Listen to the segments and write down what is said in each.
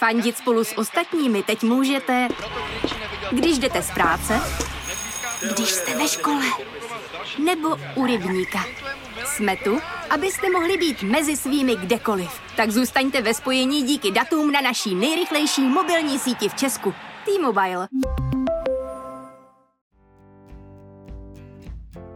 Fandit spolu s ostatními teď můžete, když jdete z práce, když jste ve škole, nebo u rybníka. Jsme tu, abyste mohli být mezi svými kdekoliv. Tak zůstaňte ve spojení díky datům na naší nejrychlejší mobilní síti v Česku. T-Mobile.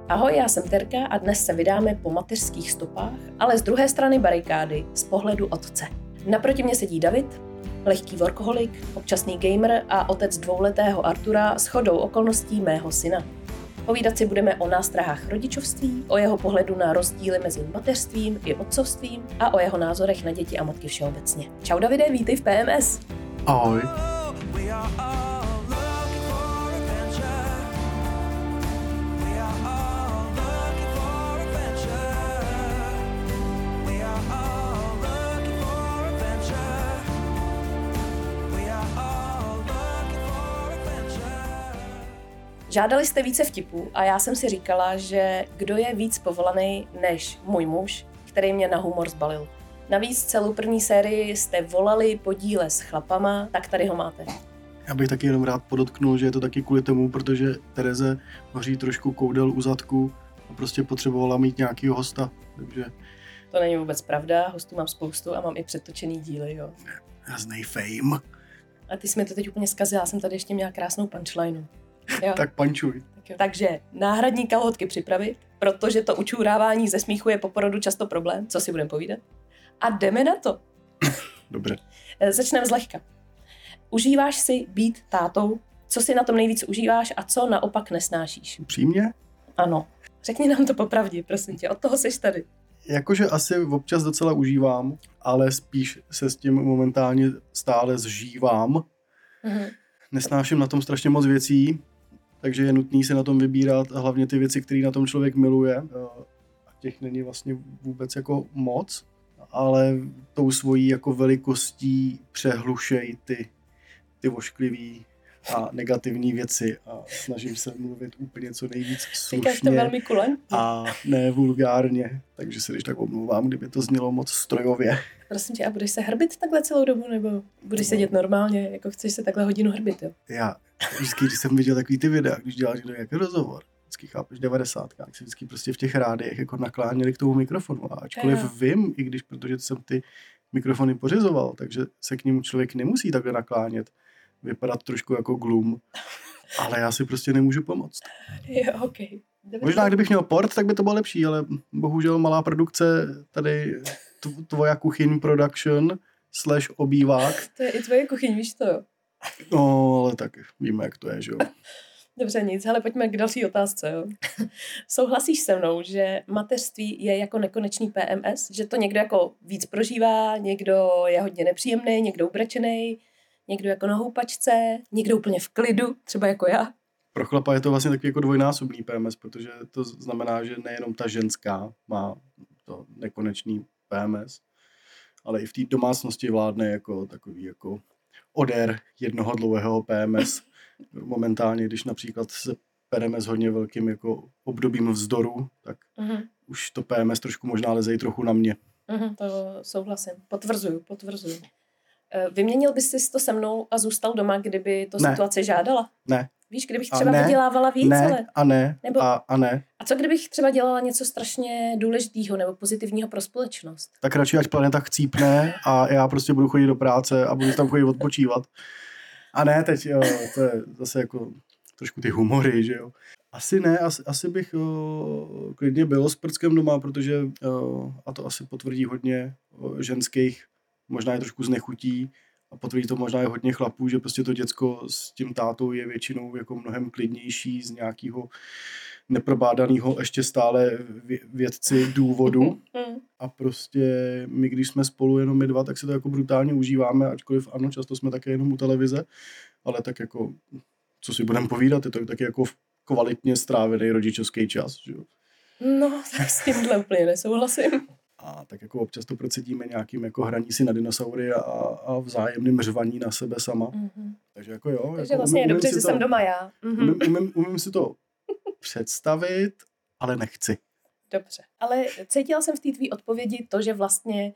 Ahoj, já jsem Terka a dnes se vydáme po mateřských stopách, ale z druhé strany barikády, z pohledu otce. Naproti mě sedí David, lehký workoholik, občasný gamer a otec dvouletého Artura s chodou okolností mého syna. Povídat si budeme o nástrahách rodičovství, o jeho pohledu na rozdíly mezi mateřstvím i otcovstvím a o jeho názorech na děti a matky všeobecně. Čau Davide, vítej v PMS. Ahoj. Žádali jste více vtipů a já jsem si říkala, že kdo je víc povolaný než můj muž, který mě na humor zbalil. Navíc celou první sérii jste volali po díle s chlapama, tak tady ho máte. Já bych taky jenom rád podotknul, že je to taky kvůli tomu, protože Tereze hoří trošku koudel u zadku a prostě potřebovala mít nějakýho hosta, takže... To není vůbec pravda, hostů mám spoustu a mám i předtočený díly, jo. Hrozný fame. A ty jsi mi to teď úplně zkazila, já jsem tady ještě měla krásnou punchline. Jo. tak pančuj. Tak. Takže náhradní kalhotky připravit, protože to učurávání ze smíchu je po porodu často problém, co si budeme povídat. A jdeme na to. Dobře. Eh, začneme zlehka. Užíváš si být tátou? Co si na tom nejvíc užíváš a co naopak nesnášíš? Upřímně? Ano. Řekni nám to popravdě, prosím tě, od toho jsi tady. Jakože asi občas docela užívám, ale spíš se s tím momentálně stále zžívám. Mm-hmm. Nesnáším na tom strašně moc věcí, takže je nutný se na tom vybírat hlavně ty věci, které na tom člověk miluje. A těch není vlastně vůbec jako moc, ale tou svojí jako velikostí přehlušej ty, ty vošklivý a negativní věci a snažím se mluvit úplně co nejvíc slušně to velmi a ne vulgárně, takže se když tak omlouvám, kdyby to znělo moc strojově. Prosím tě, a budeš se hrbit takhle celou dobu, nebo budeš no. sedět normálně, jako chceš se takhle hodinu hrbit, jo? Já vždycky, když jsem viděl takový ty videa, když dělal někdo nějaký rozhovor, vždycky chápeš, 90. tak se vždycky prostě v těch rádiech jako nakláněli k tomu mikrofonu. A ačkoliv jo. vím, i když, protože jsem ty mikrofony pořizoval, takže se k němu člověk nemusí takhle naklánět, vypadat trošku jako glum, ale já si prostě nemůžu pomoct. Jo, ok. Možná, kdybych měl port, tak by to bylo lepší, ale bohužel malá produkce tady tvoja kuchyň production slash obývák. To je i tvoje kuchyň, víš to? No, ale tak víme, jak to je, že jo. Dobře, nic, ale pojďme k další otázce. Jo. Souhlasíš se mnou, že mateřství je jako nekonečný PMS? Že to někdo jako víc prožívá, někdo je hodně nepříjemný, někdo ubrečený, někdo jako na houpačce, někdo úplně v klidu, třeba jako já? Pro chlapa je to vlastně takový jako dvojnásobný PMS, protože to znamená, že nejenom ta ženská má to nekonečný PMS, ale i v té domácnosti vládne jako takový jako odér jednoho dlouhého PMS. Momentálně, když například se pereme s hodně velkým jako obdobím vzdoru, tak uh-huh. už to PMS trošku možná leze i trochu na mě. Uh-huh, to souhlasím. Potvrzuju, potvrzuju. Eh, vyměnil bys si to se mnou a zůstal doma, kdyby to ne. situace žádala? Ne. Víš, kdybych třeba ne, vydělávala víc, ne, ale... a ne, nebo... a, a ne. A co kdybych třeba dělala něco strašně důležitého nebo pozitivního pro společnost? Tak radši, ať planeta chcípne a já prostě budu chodit do práce a budu tam chodit odpočívat. A ne, teď jo, to je zase jako trošku ty humory, že jo. Asi ne, asi, asi bych o, klidně byl s prckem doma, protože, o, a to asi potvrdí hodně o, ženských, možná je trošku znechutí, a potvrdí to možná i hodně chlapů, že prostě to děcko s tím tátou je většinou jako mnohem klidnější z nějakého neprobádaného ještě stále vědci důvodu. A prostě my, když jsme spolu jenom my dva, tak si to jako brutálně užíváme, ačkoliv ano, často jsme také jenom u televize, ale tak jako, co si budeme povídat, je to taky jako kvalitně strávený rodičovský čas, že. No, tak s tímhle úplně nesouhlasím a tak jako občas to procedíme nějakým jako hraní si na dinosaury a, a vzájemným řvaní na sebe sama. Mm-hmm. Takže jako jo. Takže jako vlastně umím, je dobře, že to, jsem doma já. Mm-hmm. Umím, umím, umím si to představit, ale nechci. Dobře. Ale cítila jsem v té tvý odpovědi to, že vlastně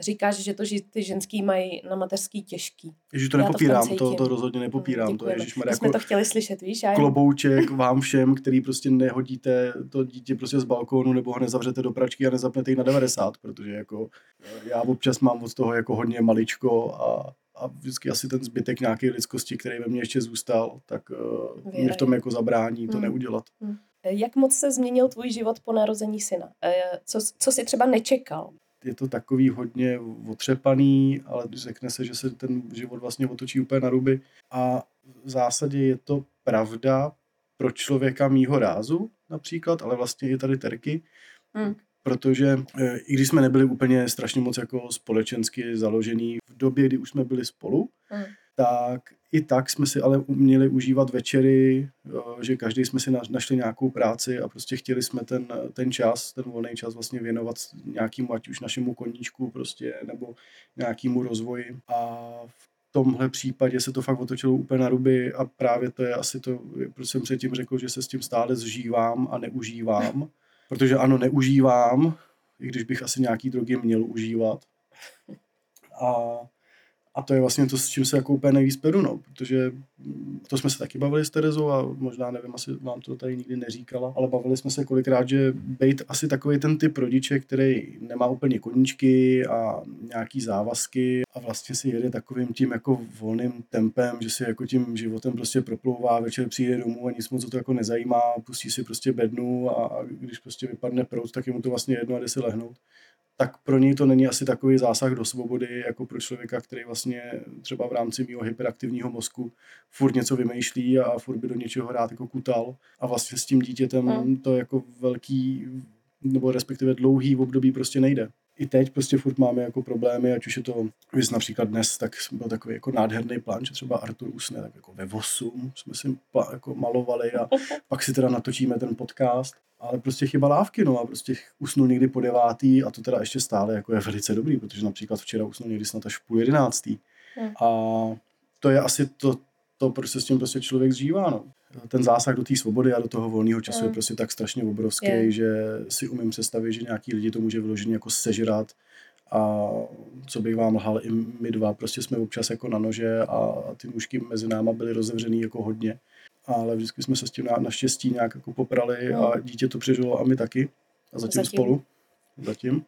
říkáš, že to, že ty ženský mají na mateřský těžký. Ježiš, to Já to nepopírám, to, to, cítím. rozhodně nepopírám. to je, My jsme jako to chtěli slyšet, víš? Já klobouček vám všem, který prostě nehodíte to dítě prostě z balkónu nebo ho nezavřete do pračky a nezapnete ji na 90, protože jako eh, já občas mám od toho jako hodně maličko a, a vždycky asi ten zbytek nějaké lidskosti, který ve mně ještě zůstal, tak uh, mě v tom jako zabrání to Hmm. neudělat. Jak moc se změnil tvůj život po narození syna? Co, co jsi třeba nečekal? Je to takový hodně otřepaný, ale řekne se, že se ten život vlastně otočí úplně na ruby. A v zásadě je to pravda pro člověka mýho rázu například, ale vlastně i tady Terky, Hmm. protože eh, i když jsme nebyli úplně strašně moc jako společensky založený v době, kdy už jsme byli spolu, Hmm. tak i tak jsme si ale uměli užívat večery, jo, že každý jsme si na- našli nějakou práci a prostě chtěli jsme ten, ten čas, ten volný čas vlastně věnovat nějakému, ať už našemu koníčku prostě, nebo nějakému rozvoji. A v tomhle případě se to fakt otočilo úplně na ruby a právě to je asi to, proč jsem předtím řekl, že se s tím stále zžívám a neužívám. Protože ano, neužívám, i když bych asi nějaký drogy měl užívat. A a to je vlastně to, s čím se jako úplně nejvíc peru, no, protože to jsme se taky bavili s Terezou a možná nevím, asi vám to tady nikdy neříkala, ale bavili jsme se kolikrát, že být asi takový ten typ rodiče, který nemá úplně koníčky a nějaký závazky a vlastně si jede takovým tím jako volným tempem, že si jako tím životem prostě proplouvá, večer přijde domů a nic moc to jako nezajímá, pustí si prostě bednu a, a když prostě vypadne prout, tak je mu to vlastně jedno a jde si lehnout tak pro něj to není asi takový zásah do svobody, jako pro člověka, který vlastně třeba v rámci mého hyperaktivního mozku furt něco vymýšlí a furt by do něčeho rád jako kutal. A vlastně s tím dítětem Hmm. to jako velký, nebo respektive dlouhý období prostě nejde. I teď prostě furt máme jako problémy, ať už je to, víš, například dnes, tak byl takový jako nádherný plán, že třeba Artur usne tak jako ve 8, jsme si jako malovali a pak si teda natočíme ten podcast, ale prostě chyba lávky, no a prostě usnul někdy po devátý a to teda ještě stále jako je velice dobrý, protože například včera usnul někdy snad až v půl jedenáctý. Hmm. A to je asi to, to prostě s tím prostě člověk zžívá, no. Ten zásah do té svobody a do toho volného času je Hmm. prostě tak strašně obrovský, Je. že si umím představit, že nějaký lidi to může vyloženě jako sežrat a co bych vám lhal, i my dva prostě jsme občas jako na nože a ty nůžky mezi náma byly rozevřený jako hodně. Ale vždycky jsme se s tím na, naštěstí nějak jako poprali No. a dítě to přežilo a my taky. A zatím, Zatím. spolu. Zatím.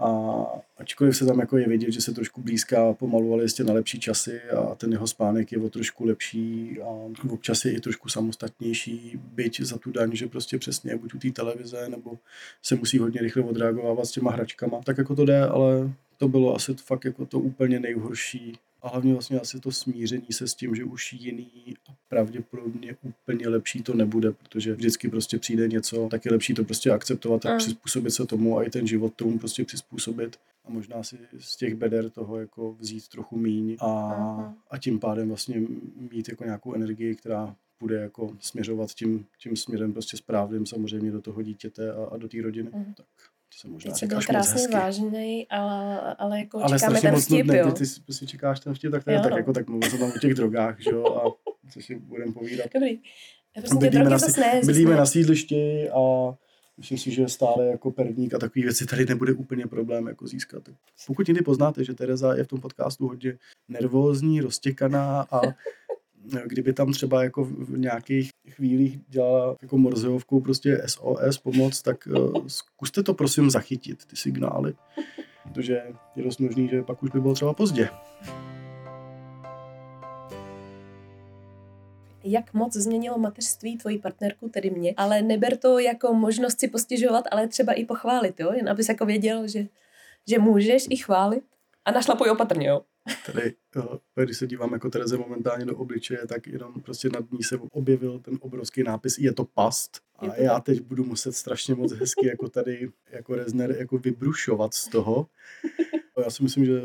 A ačkoliv se tam jako je vidět, že se trošku blízká pomalu, ale jistě na lepší časy a ten jeho spánek je o trošku lepší a občas je i trošku samostatnější, byť za tu daň, že prostě přesně buď u té televize, nebo se musí hodně rychle odreagovávat s těma hračkama. Tak jako to jde, ale to bylo asi fakt jako to úplně nejhorší. A hlavně vlastně asi to smíření se s tím, že už jiný a pravděpodobně úplně lepší to nebude, protože vždycky prostě přijde něco, tak je lepší to prostě akceptovat a Mm. přizpůsobit se tomu a i ten život tomu prostě přizpůsobit a možná si z těch beder toho jako vzít trochu míň a, Aha. a tím pádem vlastně mít jako nějakou energii, která bude jako směřovat tím, tím směrem prostě správným samozřejmě do toho dítěte a, a do té rodiny. Mhm. Tak to se možná Teď byl říkáš krásně vážný, ale, ale jako Ale čekáme ten moc vtip, nudný, jo. ty, ty si čekáš ten vtip, tak, to je, Jo, tak no. jako tak mluvím se tam o těch drogách, že jo, a co si budeme povídat. Dobrý. Prostě tě Bydlíme, na, bydlíme na sídlišti a myslím si, že stále jako perník a takové věci tady nebude úplně problém jako získat. Pokud někdy poznáte, že Tereza je v tom podcastu hodně nervózní, roztěkaná a kdyby tam třeba jako v nějakých chvílích dělala jako morzeovkou prostě SOS pomoc, tak uh, zkuste to prosím zachytit, ty signály. Protože je dost možný, že pak už by bylo třeba pozdě. Jak moc změnilo mateřství tvoji partnerku, tedy mě, ale neber to jako možnost si postěžovat, ale třeba i pochválit, jo? Jen abys jako věděl, že, že můžeš i chválit. A našlapuj opatrně, jo? Tady, když se dívám jako Tereze momentálně do obličeje, tak jenom prostě nad ní se objevil ten obrovský nápis je to past. Je A to já teď budu muset strašně moc hezky jako tady, jako Rezner, jako vybrušovat z toho. Já si myslím, že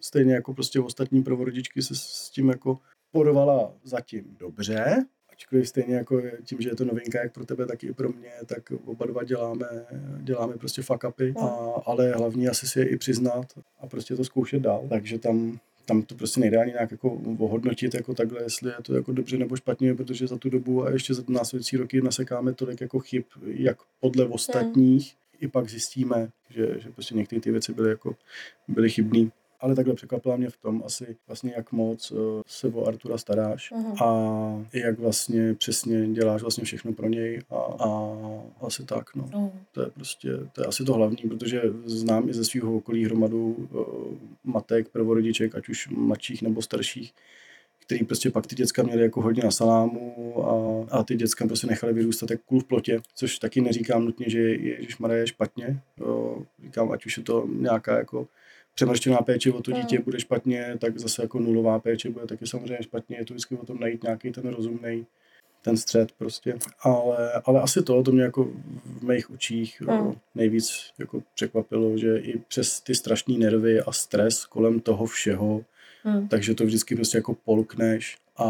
stejně jako prostě ostatní prvorodičky se s tím jako porvala zatím dobře, ačkoliv stejně jako tím, že je to novinka jak pro tebe, tak i pro mě, tak oba dva děláme, děláme prostě fuck upy, a, ale hlavně asi si je i přiznat a prostě to zkoušet dál. Takže tam tam to prostě nejde ani nějak jako ohodnotit jako takhle, jestli je to jako dobře nebo špatně, protože za tu dobu a ještě za následující roky nasekáme tolik jako chyb, jak podle ostatních, i pak zjistíme, že, že prostě některé ty věci byly jako byly chybný ale takhle překvapila mě v tom asi vlastně, jak moc uh, se o Artura staráš uh-huh. a jak vlastně přesně děláš vlastně všechno pro něj a, a asi tak, no. Uh-huh. To je prostě, to je asi to hlavní, protože znám i ze svého okolí hromadu uh, matek, prvorodiček, ať už mladších nebo starších, který prostě pak ty děcka měli jako hodně na salámu a, a ty děcka prostě nechali vyrůstat jak kůl v plotě, což taky neříkám nutně, že Ježíš je špatně, jo, říkám, ať už je to nějaká jako přemrštěná péče o to dítě bude špatně, tak zase jako nulová péče bude taky samozřejmě špatně. Je to vždycky o tom najít nějaký ten rozumný ten střed prostě. Ale, ale asi to, to mě jako v mých očích mm. nejvíc jako překvapilo, že i přes ty strašné nervy a stres kolem toho všeho, mm. takže to vždycky prostě jako polkneš a,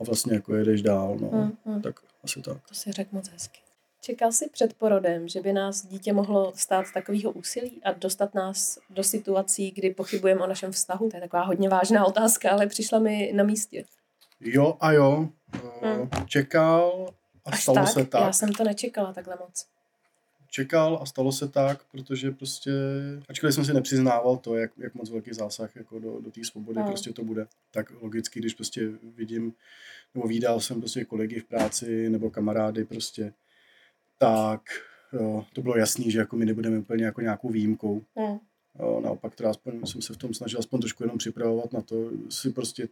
a vlastně jako jedeš dál, no. Mm. Tak asi tak. To si řekl moc hezky. Čekal jsi před porodem, že by nás dítě mohlo stát takového úsilí a dostat nás do situací, kdy pochybujeme o našem vztahu? To je taková hodně vážná otázka, ale přišla mi na místě. Jo a jo. Hmm. Čekal a Až stalo tak? se tak. Já jsem to nečekala takhle moc. Čekal a stalo se tak, protože prostě, ačkoliv jsem si nepřiznával to, jak, jak moc velký zásah jako do, do té svobody hmm. prostě to bude, tak logicky, když prostě vidím, nebo výdal jsem prostě kolegy v práci nebo kamarády prostě, tak jo, to bylo jasný, že jako my nebudeme úplně jako nějakou výjimkou. Mm. Jo, naopak teda aspoň jsem se v tom snažil aspoň trošku jenom připravovat na to, si prostě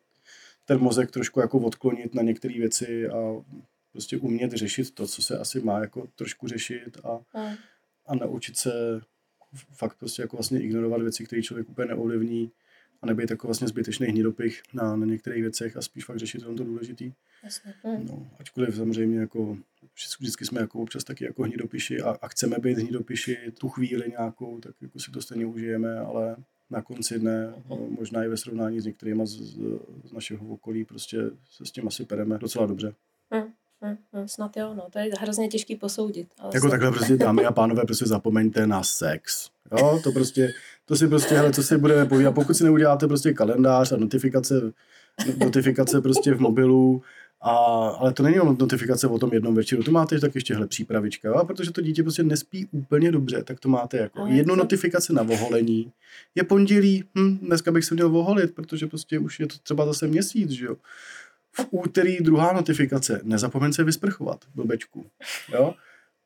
ten mozek trošku jako odklonit na některé věci a prostě umět řešit to, co se asi má jako trošku řešit a, mm. a naučit se fakt prostě jako vlastně ignorovat věci, které člověk úplně neovlivní a nebýt jako vlastně zbytečný hnidopich na, na některých věcech a spíš fakt řešit to důležitý. Jasně. Mm. No, ačkoliv samozřejmě jako vždycky jsme jako občas taky jako hnidopiši a, a chceme být hnidopiši tu chvíli nějakou, tak jako si to stejně užijeme, ale na konci dne, uh-huh. možná i ve srovnání s některými z, z našeho okolí, prostě se s tím asi pereme docela dobře. Hmm, hmm, snad jo, no, to je hrozně těžký posoudit. Ale jako snad... takhle prostě, dámy a pánové, prostě zapomeňte na sex. Jo, to prostě, to si prostě, hele, co si budeme povídat, pokud si neuděláte prostě kalendář a notifikace, notifikace prostě v mobilu, a, ale to není jenom notifikace o tom jednom večeru, to máte tak ještě hele, přípravička, a protože to dítě prostě nespí úplně dobře, tak to máte jako ale jednu co? notifikaci na voholení. Je pondělí, hm, dneska bych se měl voholit, protože prostě už je to třeba zase měsíc, že jo. V úterý druhá notifikace, nezapomeň se vysprchovat, blbečku, jo.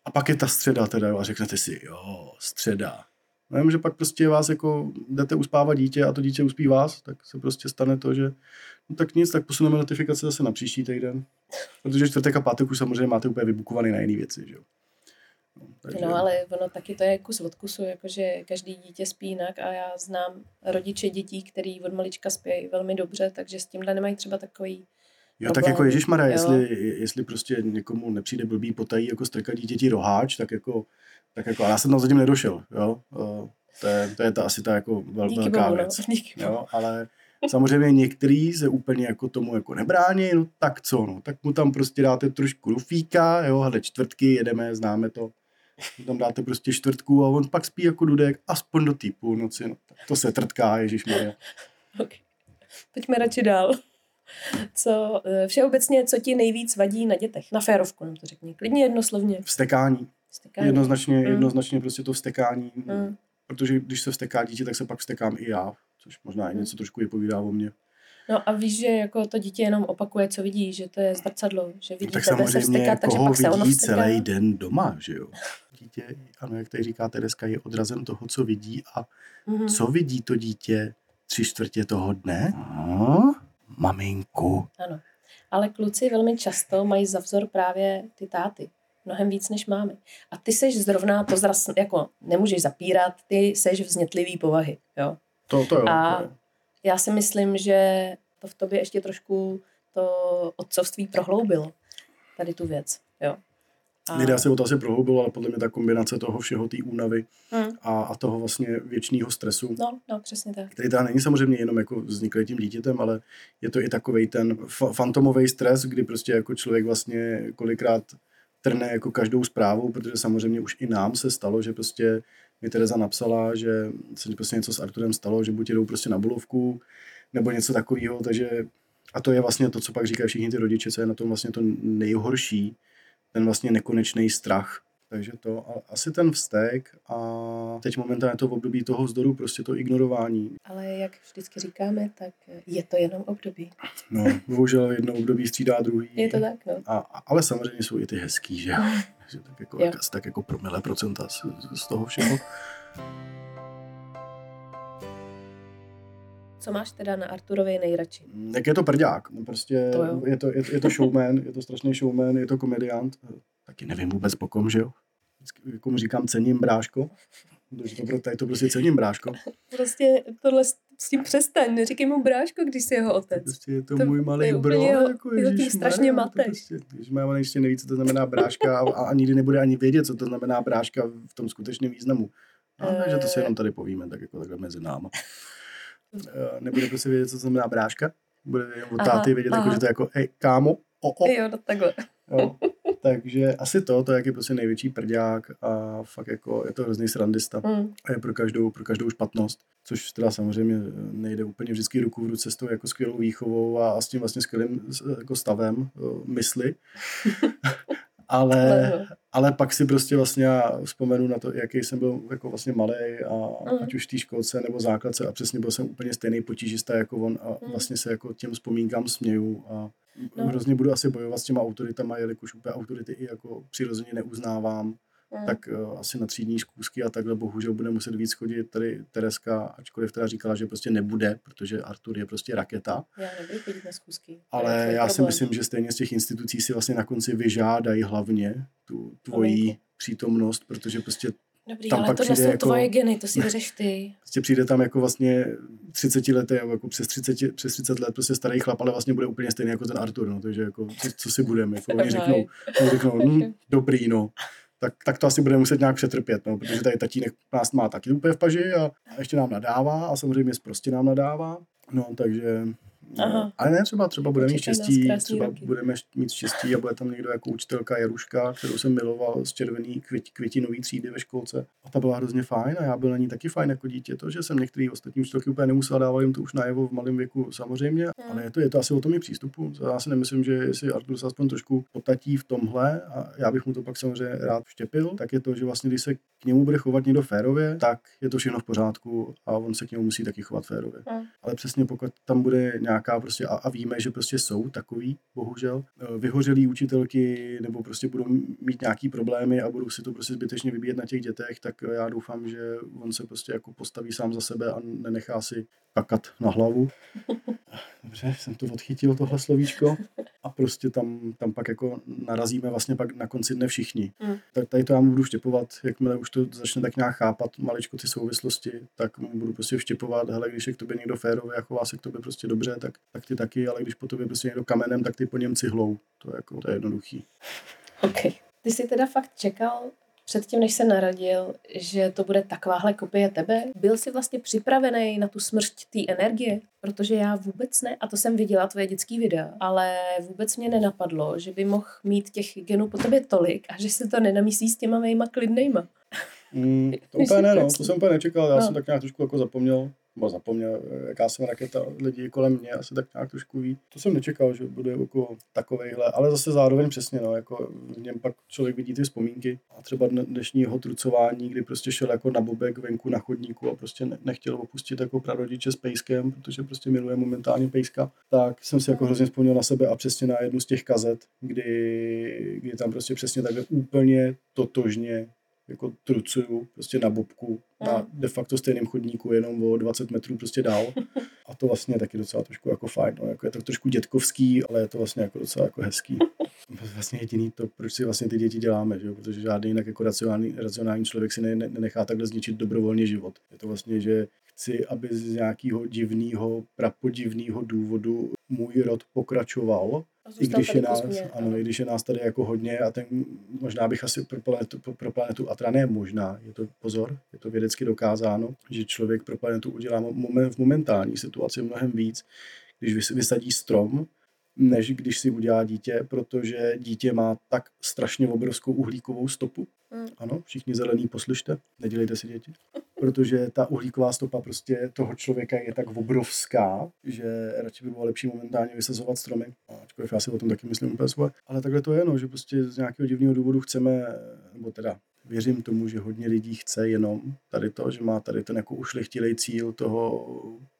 A pak je ta středa teda, jo, a řeknete si, jo, středa. No, že pak prostě vás jako jdete uspávat dítě a to dítě uspí vás, tak se prostě stane to, že No tak nic, tak posuneme notifikace zase na příští týden. Protože čtvrtek a pátek už samozřejmě máte úplně vybukovaný na jiné věci, že jo. No, takže... no, ale ono taky to je kus od kusu, jakože každý dítě spí jinak a já znám rodiče dětí, který od malička spí velmi dobře, takže s tímhle nemají třeba takový Jo, tak jako Ježíš Mara, jestli, jestli prostě někomu nepřijde blbý potají jako strkat dítěti roháč, tak jako, tak jako, já jsem tam zatím nedošel, jo. To je, to je ta, asi ta jako vel, velká bohu, no. věc. No. Jo, ale Samozřejmě některý se úplně jako tomu jako nebrání, no tak co, no, tak mu tam prostě dáte trošku rufíka, jo, hele, čtvrtky, jedeme, známe to. Tam dáte prostě čtvrtku a on pak spí jako dudek aspoň do té půlnoci, no, tak to se trtká, ježišmarja. Okay. Pojďme radši dál. Co, eh, všeobecně, co ti nejvíc vadí na dětech? Na férovku, nám to řekni. Klidně jednoslovně. Vstekání. Vstekání. Jednoznačně, mm. jednoznačně prostě to vstekání. Mm. Protože když se vsteká dítě, tak se pak vstekám i já což možná i něco trošku vypovídá o mně. No a víš, že jako to dítě jenom opakuje, co vidí, že to je zrcadlo, že vidí no, tak tebe se vstekat, takže pak se ono vsteká. celý den doma, že jo. Dítě, ano, jak tady říká Tereska, je odrazem toho, co vidí a mm-hmm. co vidí to dítě tři čtvrtě toho dne? No, maminku. Ano, ale kluci velmi často mají za vzor právě ty táty mnohem víc, než máme. A ty seš zrovna, to zras, jako nemůžeš zapírat, ty seš vznětlivý povahy, jo. To, to jo. A já si myslím, že to v tobě ještě trošku to otcovství prohloubilo. Tady tu věc, jo. A... Lidé se o to asi prohloubilo, ale podle mě ta kombinace toho všeho, té únavy hmm. a, a toho vlastně věčného stresu. No, no, přesně tak. Který teda není samozřejmě jenom jako vzniklý tím dítětem, ale je to i takový ten fantomový stres, kdy prostě jako člověk vlastně kolikrát trne jako každou zprávu, protože samozřejmě už i nám se stalo, že prostě mi Tereza napsala, že se prostě něco s Arturem stalo, že buď jdou prostě na bolovku, nebo něco takového, takže a to je vlastně to, co pak říkají všichni ty rodiče, co je na tom vlastně to nejhorší, ten vlastně nekonečný strach. Takže to, a asi ten vztek a teď momentálně to v období toho vzdoru, prostě to ignorování. Ale jak vždycky říkáme, tak je to jenom období. No, bohužel jedno období střídá druhý. Je to tak, no. A, ale samozřejmě jsou i ty hezký, že jo? Tak jako, Jo. tak jako promile procenta z, z toho všeho. Co máš teda na Arturovi nejradši? Jak je to prdák, no prostě To jo. je to, je, je to showman, je to strašný showman, je to komediant, taky nevím vůbec po kom, že jo. Jako mu říkám, cením bráško, protože to, pro- tady to prostě cením bráško. Prostě tohle s tím přestaň, neříkej mu bráško, když jsi jeho otec. Prostě je to, To- můj malý je bro, jeho- jako jeho tím ježišmarja, strašně to mateš. Prostě, ježišmarja, on ještě neví, co to znamená bráška a, a, nikdy nebude ani vědět, co to znamená bráška v tom skutečném významu. A, Eh. že to si jenom tady povíme, tak jako takhle mezi náma. Eh, Nebude prostě vědět, co to znamená bráška, bude jenom od Aha, táty vědět, jako, aha. že to je jako, hej, kámo, o, o, Jo, no takhle. Jo. Takže asi to, to jak je prostě největší prďák a fakt jako je to hrozný srandista Mm. a je pro každou, pro každou špatnost, což teda samozřejmě nejde úplně vždycky ruku v ruce s tou jako skvělou výchovou a, a s tím vlastně skvělým jako stavem eh, mysli. ale, Ale- pak si prostě vlastně já vzpomenu na to, jaký jsem byl jako vlastně malý a Mhm. ať už v té školce nebo základce a přesně byl jsem úplně stejný potížista jako on a Mhm. vlastně se jako těm vzpomínkám směju a No. hrozně budu asi bojovat s těma autoritama, jelikož úplně autority i jako přirozeně neuznávám, Mm. tak uh, asi na třídní zkoušky a takhle bohužel bude muset víc chodit tady Tereska, ačkoliv teda říkala, že prostě nebude, protože Artur je prostě raketa. Já nebudu chodit na je Ale já si problém. myslím, že stejně z těch institucí si vlastně na konci vyžádají hlavně tu tvoji přítomnost, protože prostě, Dobrý, tam ale pak tohle přijde jsou jako- tvoje geny, to si vyřeš ty. prostě přijde tam jako vlastně 30 letý, jako přes 30, přes 30 let prostě starý chlap, ale vlastně bude úplně stejný jako ten Artur, no, takže jako, co, co si budeme, jako oni řeknou, oni řeknou, hm, dobrý, no, tak, tak to asi budeme muset nějak přetrpět, no, protože tady tatínek nás má taky úplně v paži a, a ještě nám nadává a samozřejmě prostě nám nadává, no, takže Aha. No, ale ne, třeba, třeba budeme mít štěstí, třeba roky. budeme mít štěstí a bude tam někdo jako učitelka Jaruška, kterou jsem miloval z červený květ, květinový třídy ve školce. A ta byla hrozně fajn a já byl na ní taky fajn jako dítě. To, že jsem některý ostatní učitelky úplně nemusel dávat jim to už najevo v malém věku samozřejmě, Hmm. ale je to, je to asi o tom i přístupu. Já si nemyslím, že jestli Artur se aspoň trošku potatí v tomhle a já bych mu to pak samozřejmě rád vštěpil, tak je to, že vlastně když se k němu bude chovat někdo férově, tak je to všechno v pořádku a on se k němu musí taky chovat férově. Hmm. Ale přesně pokud tam bude nějaká prostě, a, a víme, že prostě jsou takový, bohužel, eh, vyhořelý učitelky nebo prostě budou mít nějaký problémy a budou si to prostě zbytečně vybíjet na těch dětech, tak já doufám, že on se prostě jako postaví sám za sebe a nenechá si kakat na hlavu. Dobře, jsem to odchytil, tohle slovíčko. A prostě tam, tam pak jako narazíme vlastně pak na konci dne všichni. Mm. Tak tady to já mu budu vštěpovat, jakmile už to začne tak nějak chápat maličko ty souvislosti, tak mu budu prostě vštěpovat, hele, když je k tobě někdo férový a chová se k tobě prostě dobře, tak, tak ty taky, ale když po tobě prostě někdo kamenem, tak ty po něm cihlou. To je jako, to je jednoduchý. OK. Ty jsi teda fakt čekal předtím, než se narodil, že to bude takováhle kopie tebe? Byl jsi vlastně připravený na tu smršť té energie? Protože já vůbec ne, a to jsem viděla tvoje dětský videa, ale vůbec mě nenapadlo, že by mohl mít těch genů po tobě tolik a že se to nenamísí s těma mýma klidnejma. Mm, to úplně ne, no, to jsem úplně nečekal, já No. jsem tak nějak trošku jako zapomněl, nebo zapomněl, jaká jsem raketa, lidi kolem mě asi tak nějak trošku ví. To jsem nečekal, že bude jako takovejhle, ale zase zároveň přesně, no, jako v něm pak člověk vidí ty vzpomínky a třeba dne- dnešního trucování, kdy prostě šel jako na bobek venku na chodníku a prostě ne- nechtěl opustit jako prarodiče s pejskem, protože prostě miluje momentálně pejska, tak jsem si jako hrozně vzpomněl na sebe a přesně na jednu z těch kazet, kdy, kdy tam prostě přesně takhle úplně totožně jako trucuju prostě na bobku, na Mm. de facto stejném chodníku, jenom o 20 metrů prostě dál. A to vlastně je taky docela trošku jako fajn, no. jako je to trošku dětkovský, ale je to vlastně jako docela jako hezký. Vlastně jediný to, proč si vlastně ty děti děláme, že jo? protože žádný jinak jako racionální, racionální člověk si ne, ne, nenechá takhle zničit dobrovolně život. Je to vlastně, že chci, aby z nějakého divného, prapodivného důvodu můj rod pokračoval, i když, je nás, ano, i když je nás tady jako hodně a ten, možná bych asi pro planetu, pro, planetu a teda ne možná, je to pozor, je to vědecky dokázáno, že člověk pro planetu udělá moment, v momentální situaci mnohem víc, když vys- vysadí strom, než když si udělá dítě, protože dítě má tak strašně obrovskou uhlíkovou stopu. Mm. Ano, všichni zelený poslyšte, nedělejte si děti. Protože ta uhlíková stopa prostě toho člověka je tak obrovská, že radši by bylo lepší momentálně vysazovat stromy. Ačkoliv já si o tom taky myslím úplně svoje. Ale takhle to je, no, že prostě z nějakého divného důvodu chceme, nebo teda věřím tomu, že hodně lidí chce jenom tady to, že má tady ten jako ušlechtilej cíl toho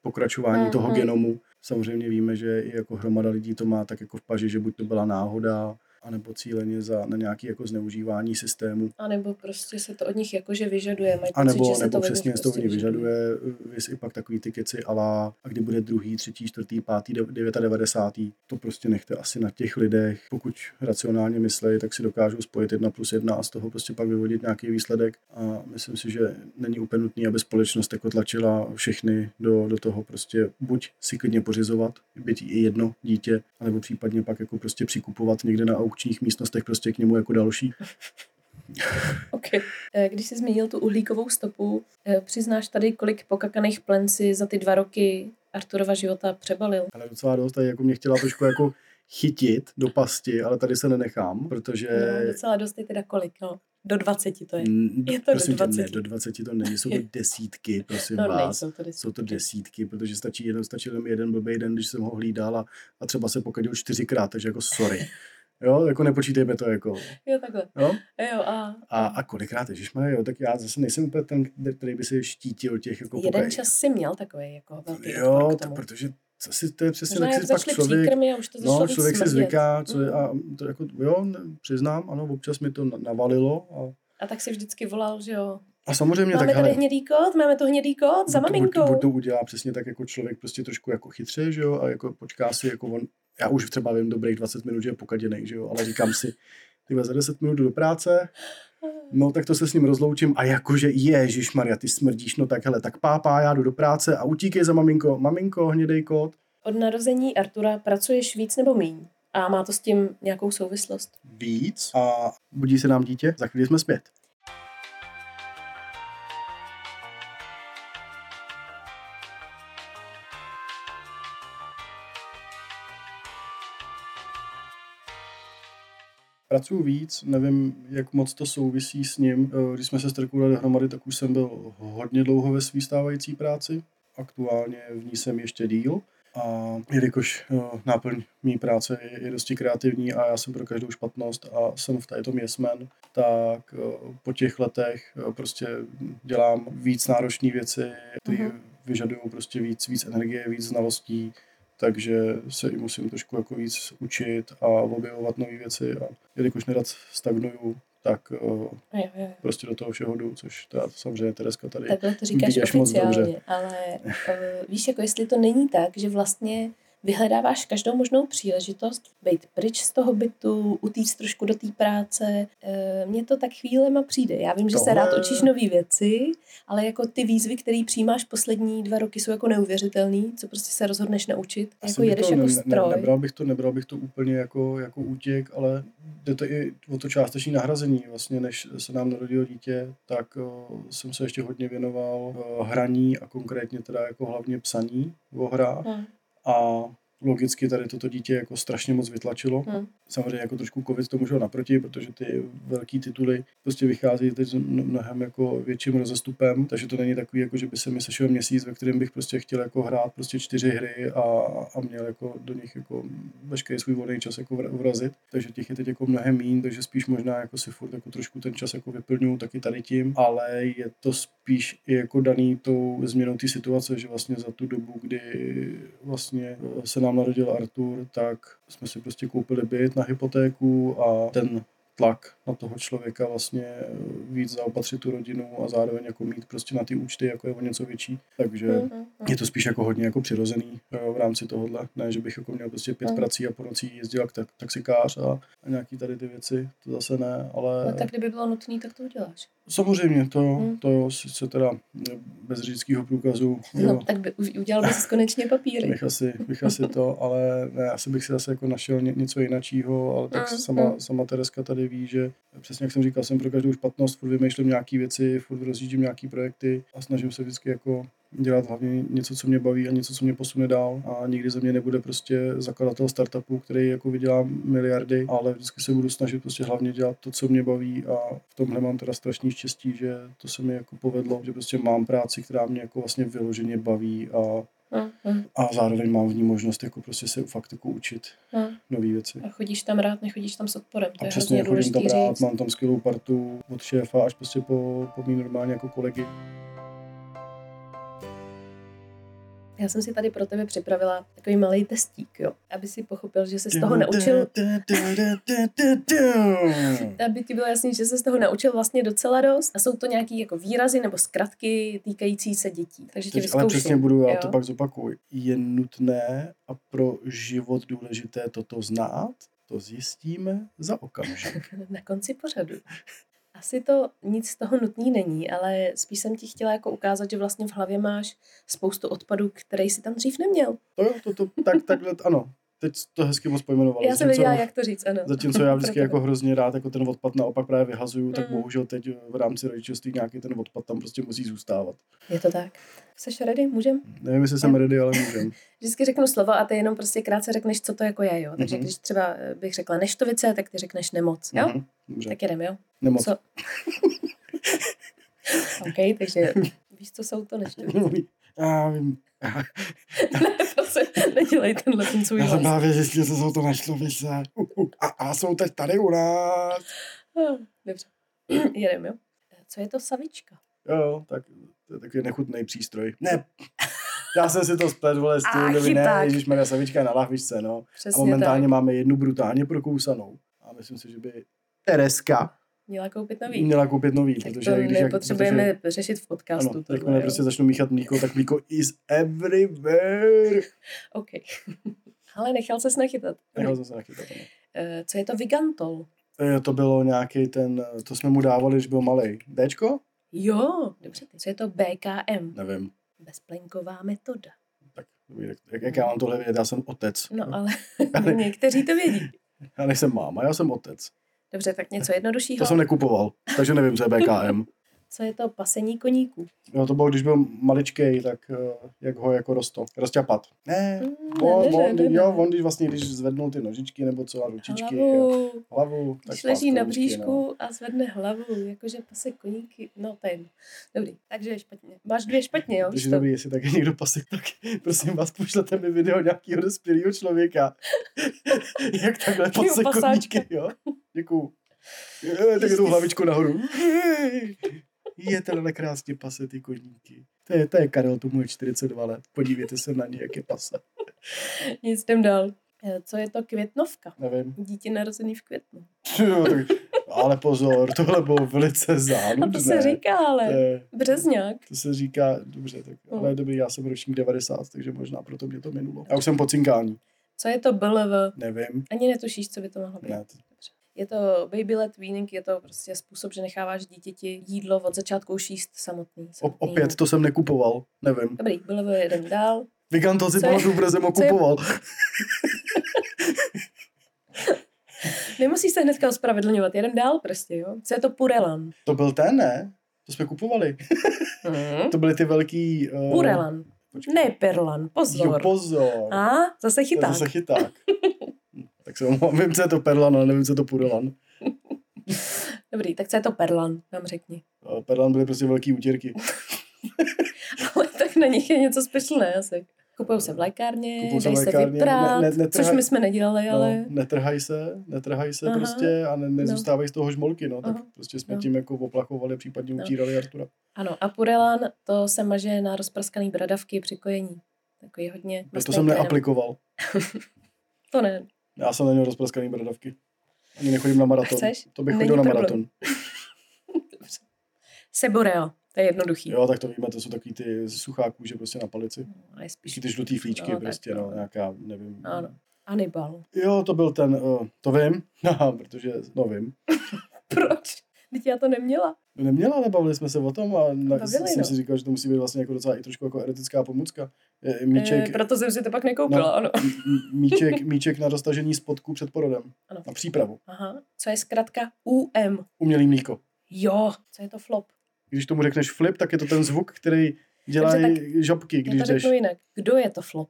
pokračování mm-hmm. toho genomu. Samozřejmě víme, že i jako hromada lidí to má tak jako v paži, že buď to byla náhoda, anebo cíleně za, na nějaké jako zneužívání systému. A nebo prostě se to od nich jakože vyžaduje. Mají a nebo, pocit, že nebo se to přesně od nich to prostě oni vyžaduje, vys i pak takový ty keci ala, a kdy bude druhý, třetí, čtvrtý, pátý, devětadevadesátý. To prostě nechte asi na těch lidech. Pokud racionálně myslejí, tak si dokážou spojit jedna plus jedna a z toho prostě pak vyvodit nějaký výsledek. A myslím si, že není úplně nutný, aby společnost jako tlačila všechny do, do toho prostě buď si klidně pořizovat, být i jedno dítě, anebo případně pak jako prostě přikupovat někde na aukčních místnostech prostě k němu jako další. okay. Eh, když jsi zmínil tu uhlíkovou stopu, eh, přiznáš tady, kolik pokakaných plen si za ty dva roky Arturova života přebalil? Ale docela dost, tady jako mě chtěla trošku jako chytit do pasti, ale tady se nenechám, protože... No, docela dost je teda kolik, no. Do 20 to je. Je to prosím do 20. Tě, ne, do 20 to není, jsou to desítky, prosím no, vás. Nejsou to desítky. Jsou to desítky, protože stačí jeden, stačí jenom jeden blbý den, když jsem ho hlídal a, a třeba se pokadil čtyřikrát, takže jako sorry. Jo, jako nepočítejme to jako. Jo, takhle. Jo, jo a, a, a kolikrát, ježišmarja, jo, tak já zase nejsem úplně ten, který by se štítil těch jako Jeden pokaj. čas si měl takový jako velký Jo, tak protože asi to je přesně tak si pak člověk, a už to no, člověk si zvyká, co je, a to jako, jo, ne, přiznám, ano, občas mi to navalilo. A, a tak si vždycky volal, že jo, a samozřejmě máme tak, tady hele, hnědý kód, máme tu hnědý kód za maminkou. Buď, buď to udělá přesně tak jako člověk prostě trošku jako chytře, že jo, a jako počká si, jako on, já už třeba vím dobrých 20 minut, že je pokaděnej, že jo, ale říkám si, ty za 10 minut do práce, no tak to se s ním rozloučím a jakože Ježíš Maria, ty smrdíš, no tak hele, tak pápá, já jdu do práce a utíkej za maminko, maminko, hnědej kód. Od narození Artura pracuješ víc nebo míň? A má to s tím nějakou souvislost? Víc a budí se nám dítě, za chvíli jsme zpět. Pracuji víc, nevím, jak moc to souvisí s ním. Eh, když jsme se s Trkou dali dohromady, tak už jsem byl hodně dlouho ve svý stávající práci. Aktuálně v ní jsem ještě díl. A jelikož uh, náplň mý práce je, je dosti kreativní a já jsem pro každou špatnost a jsem v tom jesmen, tak uh, po těch letech prostě dělám víc náročné věci, které uh-huh. vyžadují prostě víc, víc energie, víc znalostí, takže se i musím trošku jako víc učit a objevovat nové věci a jelikož nerad stagnuju, tak uh, jo, jo. prostě do toho všeho jdu, což teda samozřejmě Tereska tady Takhle to říkáš oficiálně, ale uh, víš, jako jestli to není tak, že vlastně vyhledáváš každou možnou příležitost být pryč z toho bytu, utíct trošku do té práce. E, mně to tak chvílema přijde. Já vím, že Tohle... se rád učíš nové věci, ale jako ty výzvy, které přijímáš poslední dva roky, jsou jako neuvěřitelný, co prostě se rozhodneš naučit. Asi jako jedeš to, jako stroj. Ne, nebral, bych to, nebral bych to úplně jako, jako útěk, ale jde to i o to částečné nahrazení. Vlastně, než se nám narodilo dítě, tak o, jsem se ještě hodně věnoval o, hraní a konkrétně teda jako hlavně psaní o hrách. Hmm a logicky tady toto dítě jako strašně moc vytlačilo. Hmm. Samozřejmě jako trošku covid to šel naproti, protože ty velký tituly prostě vychází teď s mnohem jako větším rozestupem, takže to není takový, jako že by se mi sešel měsíc, ve kterém bych prostě chtěl jako hrát prostě čtyři hry a, a měl jako do nich jako veškerý svůj volný čas jako vrazit. Takže těch je teď jako mnohem méně, takže spíš možná jako si furt jako trošku ten čas jako vyplňuju taky tady tím, ale je to spíš i jako daný tou změnou té situace, že vlastně za tu dobu, kdy vlastně se nám narodil Artur, tak jsme si prostě koupili byt na hypotéku a ten tlak na toho člověka vlastně víc zaopatřit tu rodinu a zároveň jako mít prostě na ty účty jako je o něco větší. Takže mm-hmm. je to spíš jako hodně jako přirozený jo, v rámci tohohle. Ne, že bych jako měl prostě pět mm. prací a po nocí jezdil jak tak, taxikář a, a nějaký tady ty věci, to zase ne, ale... No tak kdyby bylo nutné, tak to uděláš. Samozřejmě, to, hmm. to sice teda bez řidičského průkazu. No, jo. tak by udělal bys konečně papíry. Bych asi, bych asi to, ale ne, asi bych si zase jako našel ně, něco jiného, ale tak hmm. sama, sama Tereska tady ví, že přesně jak jsem říkal, jsem pro každou špatnost, furt vymýšlím nějaké věci, furt rozjíždím nějaké projekty a snažím se vždycky jako dělat hlavně něco, co mě baví a něco, co mě posune dál a nikdy ze mě nebude prostě zakladatel startupu, který jako vydělá miliardy, ale vždycky se budu snažit prostě hlavně dělat to, co mě baví a v tomhle mám teda strašný štěstí, že to se mi jako povedlo, že prostě mám práci, která mě jako vlastně vyloženě baví a Mm, mm, A zároveň mám v ní možnost jako prostě se fakt jako učit mm. nové věci. A chodíš tam rád, nechodíš tam s odporem. To A je přesně chodím tam důležitý rád, říct. mám tam skvělou partu od šéfa až prostě po, po mý normálně jako kolegy. Já jsem si tady pro tebe připravila takový malý testík, jo. Aby si pochopil, že se z toho naučil, aby ti bylo jasný, že se z toho naučil vlastně docela dost. A jsou to nějaký jako výrazy nebo zkratky týkající se dětí. Takže Teď ale přesně budu, já jo? to pak zopakuju. Je nutné a pro život důležité toto znát, to zjistíme za okamžik. Na konci pořadu. Asi to nic z toho nutný není, ale spíš jsem ti chtěla jako ukázat, že vlastně v hlavě máš spoustu odpadů, který si tam dřív neměl. To jo, to, to, tak, takhle, ano. Teď to hezky moc pojmenoval. Já jsem věděla, jak to říct, ano. Zatímco já vždycky jako hrozně rád jako ten odpad naopak právě vyhazuju, tak Mm. bohužel teď v rámci rodičovství nějaký ten odpad tam prostě musí zůstávat. Je to tak. Jsi ready? Můžem? Nevím, jestli jsem ready, ale můžem. Vždycky řeknu slovo a ty jenom prostě krátce řekneš, co to jako je, jo. Takže Mhm. když třeba eh, bych řekla neštovice, tak ty řekneš nemoc, jo? Mhm, Dobře. Tak jedem, jo? Nemoc. Co? OK, takže víš, co jsou to neštovice? Já vím. ne, prosím, nedělej tenhle ten svůj Já jsem právě zjistil, co jsou to nešlovice. Uh, uh, a, a jsou teď tady u nás. Ah, Dobře, jedem, jo? Co je to savička? Jo, jo, tak to je takový nechutný přístroj. Ne, já jsem si to splet, vole, s tím, ne, ježišmarja, savička je na lahvičce, no. A Přesně momentálně tak. máme jednu brutálně prokousanou. A myslím si, že by Tereska Měla koupit nový. měla koupit nový, tak protože to když jak- nepotřebujeme protože- řešit v podcastu. Ano, tohle, jakmile prostě začnu míchat mlíko, tak mlíko is everywhere. OK. Ale nechal se nachytat. Nechal jsem se nachytat. ano. Eh, Co je to vigantol? Eh, To bylo nějaký ten, to jsme mu dávali, když byl malý. Dčko? Jo, dobře. Co je to BKM? Nevím. Bezplenková metoda. Tak, jak, jak, jak já mám tohle vědět, já jsem otec. No ale někteří to vědí. Já nejsem máma, já jsem otec. Dobře, tak něco jednoduššího. To jsem nekupoval, takže nevím, co je BKM. Co je to pasení koníků? No to bylo, když byl maličkej, tak eh, jak ho jako rosto, rozťapat. Ne, Mm, on, ne, ne, on, ne, ne. jo, on když vlastně, když zvednul ty nožičky nebo co a ručičky, a Hlavu. hlavu, tak Když leží na koníčky, bříšku No. a zvedne hlavu, jakože pase koníky. No, to je. Dobrý, takže je špatně. Máš dvě špatně, jo? To? dobrý, jestli taky někdo pasek, tak prosím vás, pošlete mi video nějakého dospělého člověka. Jak takhle pase koníčky, jo? Děkuju. Je, tak je tu hlavičku nahoru. Je tenhle krásně pase ty koníky. To je, to je Karel, tomu je 42 let. Podívejte se na ně, jak je pase. Nic jdem dál. Eh, Co je to květnovka? Nevím. Dítě narozený v květnu. Ale pozor, tohle bylo velice A záludné. to se říká, ale To, je, březňák. to se říká, dobře, tak, Hmm. ale dobrý, já jsem ročník 90, takže možná proto mě to minulo. Já už jsem po cinkání. Co je to BLV? Nevím. Ani netušíš, co by to mohlo být. Ne, Dobře. Je to baby led weaning, je to prostě způsob, že necháváš dítěti jídlo od začátku už jíst samotný. O, samotný. opět to jsem nekupoval, nevím. Dobrý, BLV jeden dál. Vigantol si Co je- pamatuju, protože jsem ho kupoval. Nemusíš se hnedka ospravedlňovat, jeden dál prostě, jo. Co je to purelan? To byl ten, ne? To jsme kupovali. Hmm? To byly ty velký... Uh, Purelan. počkej. Ne perlan, Jo, pozor. pozor. A, zase To chyták. zase chyták. Tak se omlouvám, vím, co je to perlan, ale nevím, co je to purelan. Dobrý, tak co je to perlan, nám řekni. Perlan byly prostě velký útěrky. Ale tak na nich je něco speciálné asi. Kupují se v lékárně, Kupujou se v dají se lékárně, vyprát, ne- ne- netrhaj- což my jsme nedělali, ale... No, netrhají se, netrhají se Aha. prostě a ne, nezůstávají z toho žmolky, no, tak Aha. prostě jsme No. tím jako oplachovali, případně No. utírali Artura. Ano, a purelan, to se maže na rozprskaný bradavky při kojení. Takový hodně To jsem neaplikoval. To ne. Já jsem neměl rozpraskaný bradavky. Ani nechodím na maraton. Chceš? To bych Není chodil na problém. maraton. Seboreo, to je jednoduchý. Jo, tak to víme, to jsou takový ty suchá kůže prostě na palici. Je spíš... Ty žlutý flíčky No, prostě, no, nějaká, nevím. Ano. Anibal. Jo, to byl ten, uh, to vím, protože, no vím. Proč? Teď já to neměla. Neměla, nebavili jsme se o tom a na, Bavili, jsem no. si říkal, že to musí být vlastně jako docela i trošku jako erotická pomůcka. Je- Míček, E, proto jsem si to pak nekoupila, No. ano. míček, míček na roztažení spodku před porodem. Ano. Na přípravu. Aha. Co je zkrátka UM? Umělý mlíko. Jo, co je to flop? Když tomu řekneš flip, tak je to ten zvuk, který dělají žabky, Já když to jdeš, řeknu jinak. Kdo je to flop?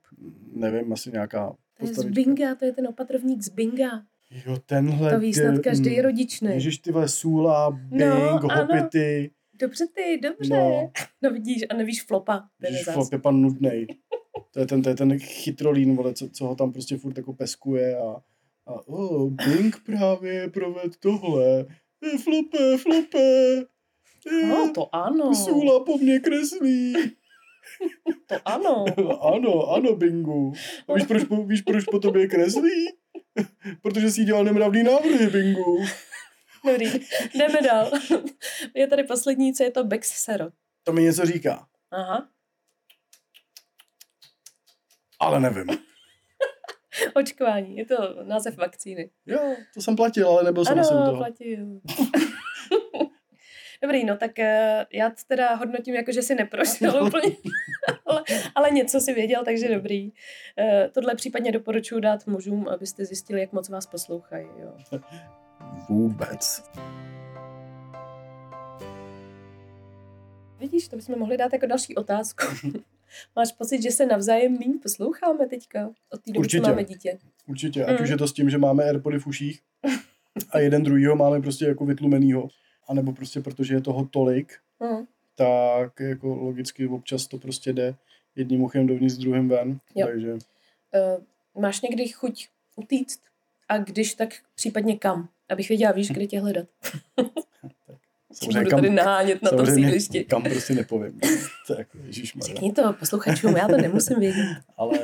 nevím, asi nějaká To je z. Binga, to je ten opatrovník z Binga. Jo, tenhle. To ví snad každý rodič, ne? Ježiš, ty vole, Sula, Bing, No, ano. Hopity. Dobře ty, dobře. No. No vidíš, a nevíš flopa. Ježiš, flop je pan nudnej. To je ten, to je ten chytrolín, vole, co, co ho tam prostě furt jako peskuje a, a oh, Blink právě proved tohle. E, flope, flope. E, No, to ano. Sůla po mně kreslí. To ano. ano, ano, Bingu. A víš, proč, víš, proč po tobě kreslí? Protože jsi dělal nemravný návrhy, Bingu. Dobrý, jdeme dál. Je tady poslední, co je to Bexsero. To mi něco říká, Aha. ale nevím. Očkování, je to název vakcíny. Jo, to jsem platil, ale nebyl jsem asi u Ano, toho. platil. Dobrý, no tak eh, já teda hodnotím jako, že si neprošel úplně, ale, ale něco si věděl, takže dobrý. Eh, Tohle případně doporučuji dát mužům, abyste zjistili, jak moc vás poslouchají. Jo. Vůbec. Vidíš, to bychom mohli dát jako další otázku. Máš pocit, že se navzájem méně posloucháme teďka? Od té doby, co máme dítě. Určitě. Ať Mm. už je to s tím, že máme Airpody v uších a jeden druhýho máme prostě jako vytlumenýho. A nebo prostě protože je toho tolik, Hm. Tak jako logicky občas to prostě jde jedním uchem dovnitř, druhým ven. Jo. Takže Eh, Máš někdy chuť utíct? A když tak případně kam? Abych věděla, víš, kde tě hledat. Tě budu tady nahánět na tom samozřejmě sídlišti. kam prostě nepovím. To je jako. Řekni to posluchačům, já to nemusím vědět. ale,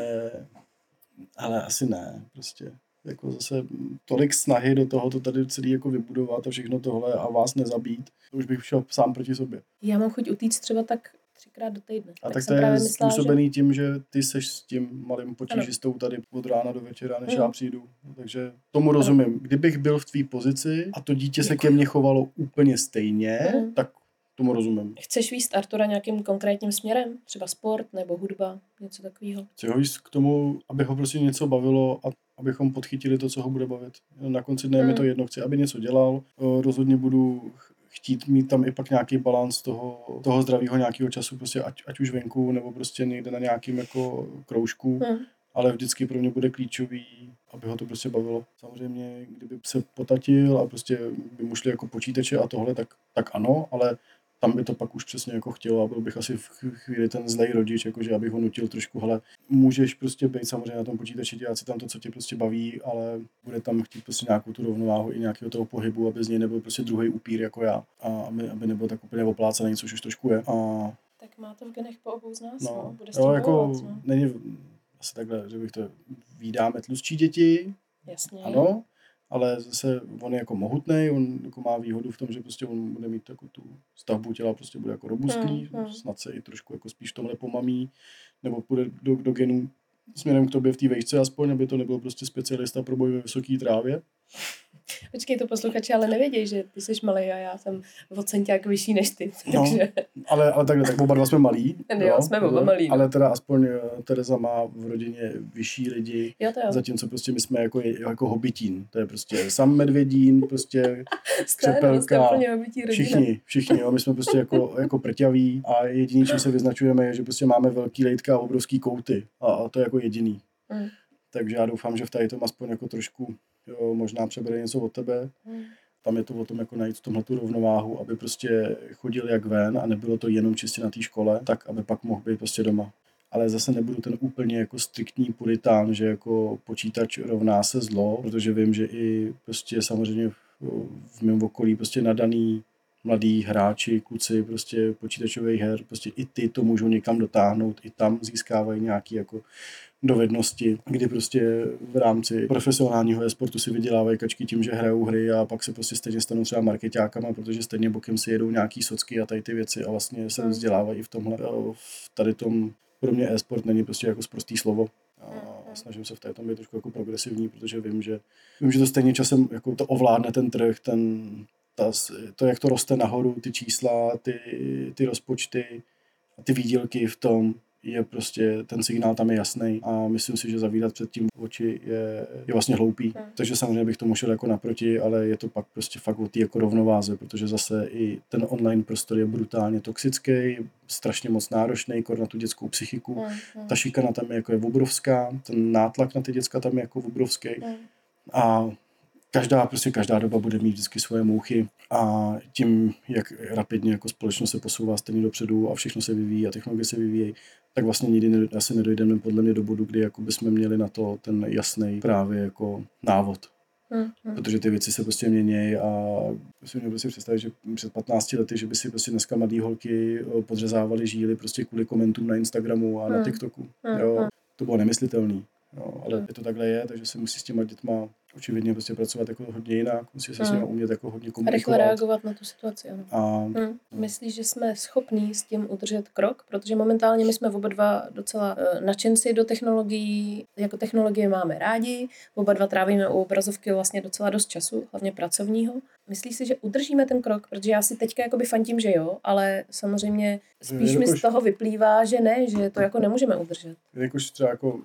ale asi ne, prostě. Jako zase tolik snahy do toho to tady celý jako vybudovat a všechno tohle a vás nezabít, to už bych šel sám proti sobě. Já mám chuť utíct třeba tak třikrát do týdne. A tak, tak to je myslela, způsobený tím, že ty seš s tím malým potížistou tady od rána do večera, než Mhm. já přijdu. Takže tomu rozumím. Kdybych byl v tvý pozici a to dítě se ke mně chovalo úplně stejně, Mhm. tak tomu rozumím. Že chceš víc Artura nějakým konkrétním směrem? Třeba sport nebo hudba, něco takového. Chci ho k tomu, aby ho prostě něco bavilo a abychom podchytili to, co ho bude bavit. Na konci dne je mi to Mm. jedno, chci, aby něco dělal. Rozhodně budu ch- chtít mít tam i pak nějaký balans toho, toho zdravého nějakého času, prostě ať, ať už venku, nebo prostě někde na nějakým jako kroužku, Hm. ale vždycky pro mě bude klíčový, aby ho to prostě bavilo. Samozřejmě, kdyby se potatil a prostě by mu šli jako počítače a tohle, tak, tak ano, ale tam by to pak už přesně jako chtělo a byl bych asi v ch- chvíli ten zlej rodič, jakože abych ho nutil trošku, hele, můžeš prostě být samozřejmě na tom počítači, dělat si tam to, co tě prostě baví, ale bude tam chtít prostě nějakou tu rovnováhu i nějakého toho pohybu, aby z něj nebyl prostě druhý upír jako já a aby, aby nebyl tak úplně oplácený, což už trošku je. A Tak má to v genech po obou z nás, no. No, Bude jo, jako bojovat, no. není asi takhle, že bych to vídáme tlustší děti, Jasně. ano, ale zase on je jako mohutný, on jako má výhodu v tom, že prostě on bude mít jako tu stavbu těla, prostě bude jako robustní, Hmm, hmm. snad se i trošku jako spíš tomhle pomamí, nebo půjde do, do genů směrem k tobě v té vejšce aspoň, aby to nebyl prostě specialista pro boj ve vysoké trávě. Počkej, to posluchači ale nevědějí, že ty jsi malý a já jsem o centiák vyšší než ty. No. Takže Ale, ale takhle, tak oba dva jsme malí. Jo, jsme oba malí, no. Ale teda aspoň eh, Tereza má v rodině vyšší lidi, jo, to jo. Zatímco prostě my jsme jako, jako hobitín. To je prostě sam medvědín, prostě no, křepelka, všichni, všichni, jo. my jsme prostě jako, jako prťaví a jediný, čím se vyznačujeme, je, že prostě máme velký lejtka a obrovský kouty a, a to je jako jediný. Mm. Takže já doufám, že v tady tom aspoň jako trošku jo, možná přebere něco od tebe. Mm. Tam je to o tom jako najít tomhle tu rovnováhu, aby prostě chodil jak ven a nebylo to jenom čistě na té škole, tak aby pak mohl být prostě doma. Ale zase nebudu ten úplně jako striktní puritán, že jako počítač rovná se zlo, protože vím, že i prostě samozřejmě v, v mém okolí prostě nadaný mladí hráči, kluci prostě počítačových her, prostě i ty to můžou někam dotáhnout, i tam získávají nějaký jako dovednosti, kdy prostě v rámci profesionálního e-sportu si vydělávají kačky tím, že hrajou hry a pak se prostě stejně stanou třeba marketákama, protože stejně bokem si jedou nějaký socky a tady ty věci a vlastně se Hmm. vzdělávají v tomhle. A v tady tom pro mě e-sport není prostě jako sprostý slovo. A Hmm. snažím se v té tom být trošku jako progresivní, protože vím, že, vím, že to stejně časem jako to ovládne ten trh, ten, ta, to, jak to roste nahoru, ty čísla, ty, ty rozpočty a ty výdělky v tom, je prostě, ten signál tam je jasný a myslím si, že zavírat před tím oči je, je vlastně hloupý. Hmm. Takže samozřejmě bych tomu šel jako naproti, ale je to pak prostě fakt o té jako rovnováze, protože zase i ten online prostor je brutálně toxický, strašně moc náročný, kor na tu dětskou psychiku. Mm, mm, Ta šikana tam je jako je obrovská, ten nátlak na ty děcka tam je jako obrovský mm. a každá, prostě každá doba bude mít vždycky svoje mouchy a tím, jak rapidně jako společnost se posouvá stejně dopředu a všechno se vyvíjí a technologie se vyvíjí, tak vlastně nikdy asi nedojdeme podle mě do bodu, kdy jako bychom měli na to ten jasný právě jako návod. Hmm, hmm. Protože ty věci se prostě mění a si mě prostě představit, že před 15 lety, že by si prostě dneska mladý holky eh, podřezávali žíly prostě kvůli komentům na Instagramu a hmm. na TikToku. Hmm. Jo, to bylo nemyslitelný. Jo, ale hmm. je to takhle je, takže se musí s těma dětma očividně prostě pracovat jako hodně jinak, musí se hmm. s nimi umět jako hodně komunikovat. A rychle reagovat na tu situaci, ano. A, hmm. Myslíš, že jsme schopní s tím udržet krok? Protože momentálně my jsme oba dva docela uh, nadšenci do technologií, jako technologie máme rádi, oba dva trávíme u obrazovky vlastně docela dost času, hlavně pracovního. Myslíš si, že udržíme ten krok? Protože já si teďka jakoby fantím, že jo, ale samozřejmě spíš mi z toho vyplývá, že ne, že to jako nemůžeme udržet. Jakož třeba jako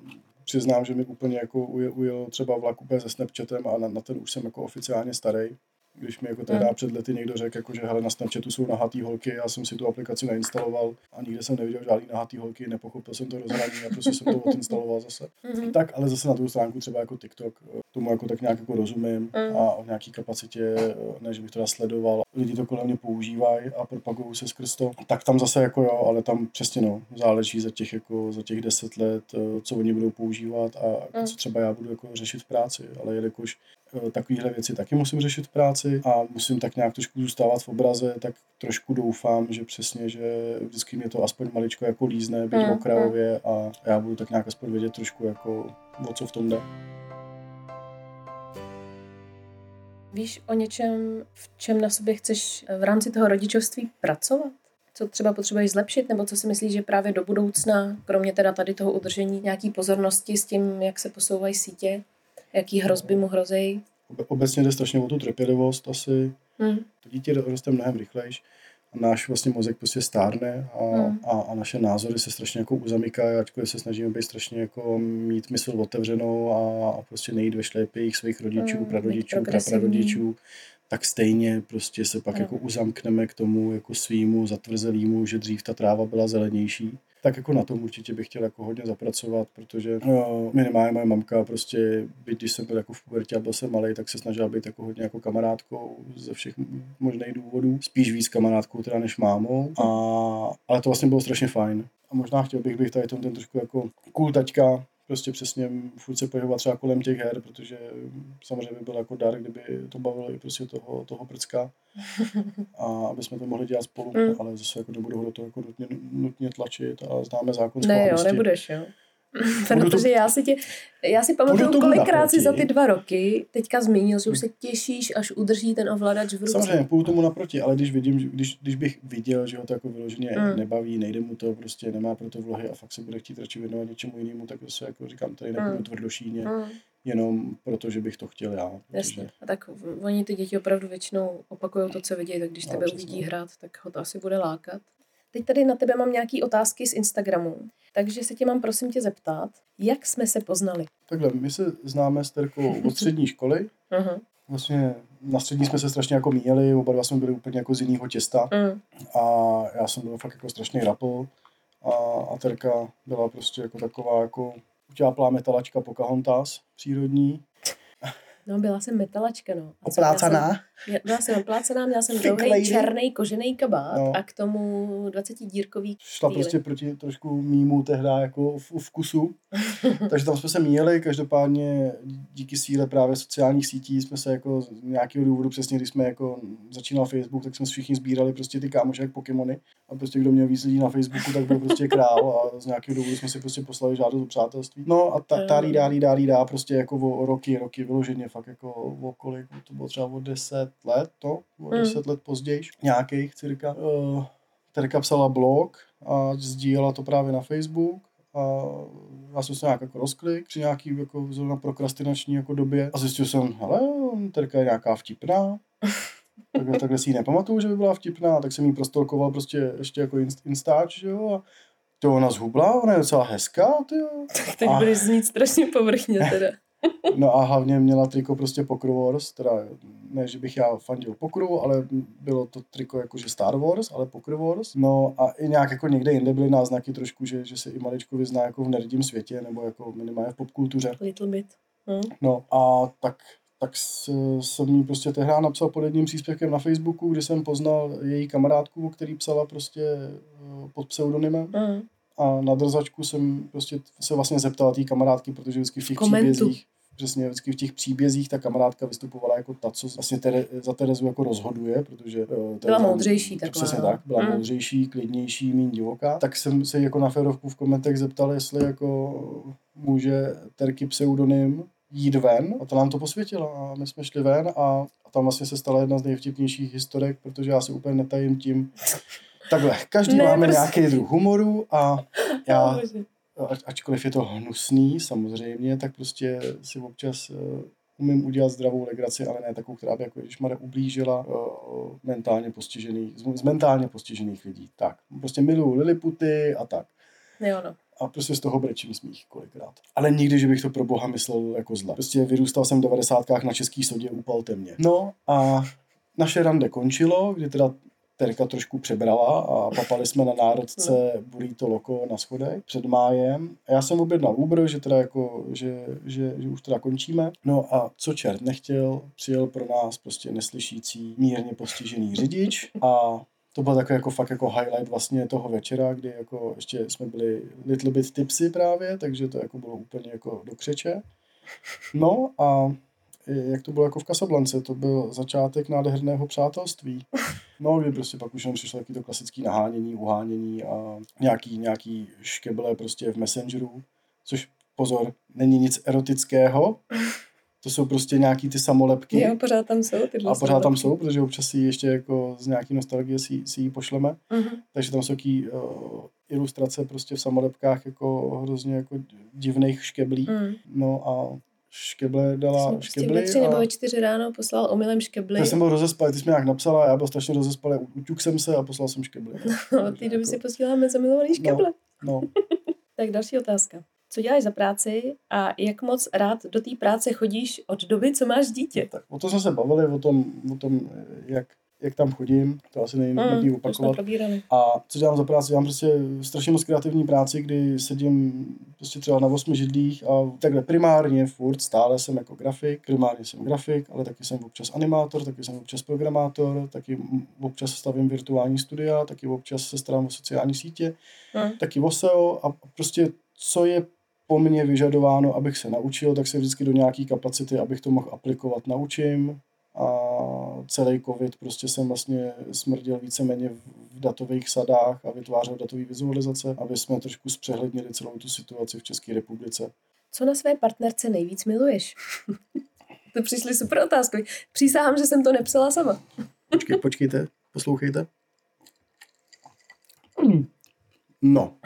přiznám, že mi úplně jako ujel, ujel třeba vlak úplně se Snapchatem a na, na ten už jsem jako oficiálně starý. Když mi jako tehdy hmm. před lety někdo řekl, jako, že hele, na Snapchatu jsou nahatý holky, já jsem si tu aplikaci nainstaloval a nikde jsem neviděl žádný nahatý holky, nepochopil jsem to rozhraní a prostě jsem to odinstaloval zase. Hmm. Tak, ale zase na tu stránku třeba jako TikTok, tomu jako tak nějak jako rozumím hmm. a v nějaký kapacitě, ne, že bych to sledoval, lidi to kolem mě používají a propagují se skrz to, tak tam zase jako jo, ale tam přesně no, záleží za těch jako za těch deset let, co oni budou používat a hmm. co třeba já budu jako řešit v práci, ale jelikož Eh, takovéhle věci taky musím řešit v práci a musím tak nějak trošku zůstávat v obraze, tak trošku doufám, že přesně, že vždycky mě to aspoň maličko jako lízne, být mm, okrajově a já budu tak nějak aspoň vědět trošku jako o co v tom jde. Víš o něčem, v čem na sobě chceš v rámci toho rodičovství pracovat? Co třeba potřebuješ zlepšit, nebo co si myslíš, že právě do budoucna, kromě teda tady toho udržení nějaký pozornosti s tím, jak se posouvají sítě, jaký hrozby mu hrozí. Obecně jde strašně o tu trpělivost asi. Hmm. To dítě roste mnohem rychlejš náš vlastně mozek prostě stárne a, hmm. a, a, naše názory se strašně jako uzamykají, ačkoliv se snažíme být strašně jako mít mysl otevřenou a, a prostě nejít ve šlépích svých rodičů, hmm. prarodičů, prarodičů tak stejně prostě se pak no. jako uzamkneme k tomu jako svýmu zatvrzelému, že dřív ta tráva byla zelenější. Tak jako na tom určitě bych chtěl jako hodně zapracovat, protože no, minimálně moje mamka prostě, byť když jsem byl jako v pubertě a byl jsem malý, tak se snažila být jako hodně jako kamarádkou ze všech možných důvodů. Spíš víc kamarádkou teda než mámou. A, ale to vlastně bylo strašně fajn. A možná chtěl bych být tady tom ten trošku jako cool taťka, prostě přesně furt se pohybovat třeba kolem těch her, protože samozřejmě by byl jako dar, kdyby to bavilo i prostě toho, toho prcka a aby jsme to mohli dělat spolu, mm. ale zase jako nebudu ho do toho jako nutně, nutně tlačit a známe zákon Ne, jo, nebudeš, jo. Protože já si, tě, já si pamatuju, kolikrát si za ty dva roky teďka zmínil, že už se těšíš, až udrží ten ovladač v ruce. Samozřejmě, půjdu tomu naproti, ale když, vidím, když, když bych viděl, že ho to jako vyloženě mm. nebaví, nejde mu to, prostě nemá pro to vlohy a fakt se bude chtít radši věnovat něčemu jinému, tak se jako říkám, tady nebudu mm. tvrdošíně, mm. jenom proto, že bych to chtěl já. Protože... Jasně. A tak oni ty děti opravdu většinou opakují to, co vidí, tak když no, tebe uvidí hrát, tak ho to asi bude lákat. Teď tady na tebe mám nějaké otázky z Instagramu, takže se tě mám prosím tě zeptat, jak jsme se poznali? Takhle, my se známe s Terkou od střední školy. Uh-huh. Vlastně na střední jsme se strašně jako míjeli, oba dva jsme byli úplně jako z jiného těsta. Uh-huh. A já jsem byl fakt jako strašný rapl. A, a Terka byla prostě jako taková jako utáplá metalačka Pocahontas přírodní. No, byla jsem metalačka, no. Oplácaná? Jsem, byla jsem oplácaná, měla jsem dlouhý černý kožený kabát no. a k tomu 20 dírkový Šla týly. prostě proti trošku mýmu tehdy jako v, vkusu. Takže tam jsme se míjeli, každopádně díky síle právě sociálních sítí jsme se jako z nějakého důvodu, přesně když jsme jako začínal Facebook, tak jsme všichni sbírali prostě ty kámoše jak Pokémony a prostě kdo měl víc lidí na Facebooku, tak byl prostě král a z nějakého důvodu jsme si prostě poslali žádost o přátelství. No a ta, ta lídá, lídá, lídá, prostě jako o roky, roky vyloženě fakt jako o kolik, to bylo třeba o 10 let, to, o 10 hmm. let později, nějakých cirka. Uh, Terka psala blog a sdílela to právě na Facebook a já jsem se nějak jako rozklik při nějaký jako zrovna prokrastinační jako době a zjistil jsem, hele, Terka je nějaká vtipná, takhle, takhle si ji nepamatuju, že by byla vtipná, tak jsem jí prostolkoval prostě ještě jako instáč, že jo, a to ona zhubla, ona je docela hezká, ty jo. Tak teď a... budeš znít strašně povrchně teda. No a hlavně měla triko prostě Poker Wars, teda ne, že bych já fandil Pokeru, ale bylo to triko jakože Star Wars, ale Poker Wars. No a i nějak jako někde jinde byly náznaky trošku, že, že se i maličko vyzná jako v nerdím světě, nebo jako minimálně v popkultuře. Little bit. Hmm. No a tak tak jsem jí prostě tehdy napsal pod jedním příspěvkem na Facebooku, kdy jsem poznal její kamarádku, který psala prostě eh, pod pseudonymem. Mm. A na drzačku jsem prostě se vlastně zeptal té kamarádky, protože vždycky v těch Komentu. příbězích přesně vždycky v těch příbězích ta kamarádka vystupovala jako ta, co vlastně tere, za Terezu jako rozhoduje, protože... Uh, byla moudřejší takhle. Přesně tak, byla mm. moudřejší, klidnější, méně divoká. Tak jsem se jako na férovku v komentech zeptal, jestli jako může Terky pseudonym jít ven a to nám to posvětilo a my jsme šli ven a, a tam vlastně se stala jedna z nejvtipnějších historek, protože já si úplně netajím tím, takhle, každý ne, máme prostě... nějaký druh humoru a já, ačkoliv je to hnusný samozřejmě, tak prostě si občas uh, umím udělat zdravou legraci, ale ne takovou, která by jako Ježišmarja ublížila uh, mentálně postižených, z, z mentálně postižených lidí. Tak, prostě miluju Liliputy a tak. Jo, no a prostě z toho brečím smích kolikrát. Ale nikdy, že bych to pro boha myslel jako zle. Prostě vyrůstal jsem v devadesátkách na český sodě, upalte mě. No a naše rande končilo, kdy teda Terka trošku přebrala a papali jsme na národce Burrito Loko na schodech před májem. A já jsem objednal Uber, že teda jako, že, že, že už teda končíme. No a co čert nechtěl, přijel pro nás prostě neslyšící, mírně postižený řidič a to byl takový jako fakt jako highlight vlastně toho večera, kdy jako ještě jsme byli little bit tipsy právě, takže to jako bylo úplně jako do křeče. No a jak to bylo jako v Casablance, to byl začátek nádherného přátelství. No, kdy prostě pak už jenom přišlo taky to klasické nahánění, uhánění a nějaký, nějaký škeble prostě v Messengeru, což pozor, není nic erotického, to jsou prostě nějaký ty samolepky. Jo, pořád tam jsou tyhle A pořád samolepky. tam jsou, protože občas si ještě jako z nějaký nostalgie si, si ji pošleme. Uh-huh. Takže tam jsou taky uh, ilustrace prostě v samolepkách jako hrozně jako divných škeblí. Uh-huh. No a škeble dala škebly. Ve tři a... nebo ve čtyři ráno poslal omylem škebly. Já jsem byl rozespalý, ty jsi mi nějak napsala, já byl strašně rozespalý, uťuk jsem se a poslal jsem škebly. No, od té doby jako... si posíláme zamilovaný škeble. No, no. tak další otázka co děláš za práci a jak moc rád do té práce chodíš od doby, co máš dítě. Tak o to jsme se bavili, o tom, o tom jak, jak tam chodím, to asi nejde mm, opakovat. A co dělám za práci? Dělám prostě strašně moc kreativní práci, kdy sedím prostě třeba na osmi židlích a takhle primárně furt stále jsem jako grafik, primárně jsem grafik, ale taky jsem občas animátor, taky jsem občas programátor, taky občas stavím virtuální studia, taky občas se starám o sociální sítě, mm. taky o SEO a prostě co je po mně vyžadováno, abych se naučil, tak se vždycky do nějaký kapacity, abych to mohl aplikovat, naučím. A celý covid prostě jsem vlastně smrdil víceméně v datových sadách a vytvářel datové vizualizace, aby jsme trošku zpřehlednili celou tu situaci v České republice. Co na své partnerce nejvíc miluješ? to přišly super otázky. Přísahám, že jsem to nepsala sama. Počkej, počkejte, poslouchejte. No,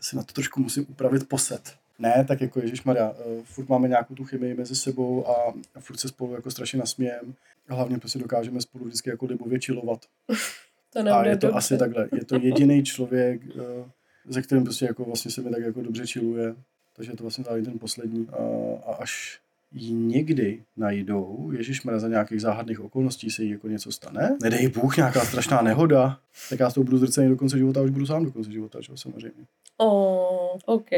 si na to trošku musím upravit poset. Ne, tak jako Ježíš Maria, uh, furt máme nějakou tu chemii mezi sebou a, furt se spolu jako strašně nasmějem. A hlavně prostě dokážeme spolu vždycky jako libově čilovat. to a je to dobře. asi takhle. Je to jediný člověk, uh, se kterým prostě jako vlastně se mi tak jako dobře čiluje. Takže je to vlastně tady ten poslední. A, a až ji někdy najdou, Ježíš za nějakých záhadných okolností se jí jako něco stane, nedej Bůh, nějaká strašná nehoda, tak já s tou budu zrcený do konce života a už budu sám do konce života, čo, samozřejmě. Oh, OK.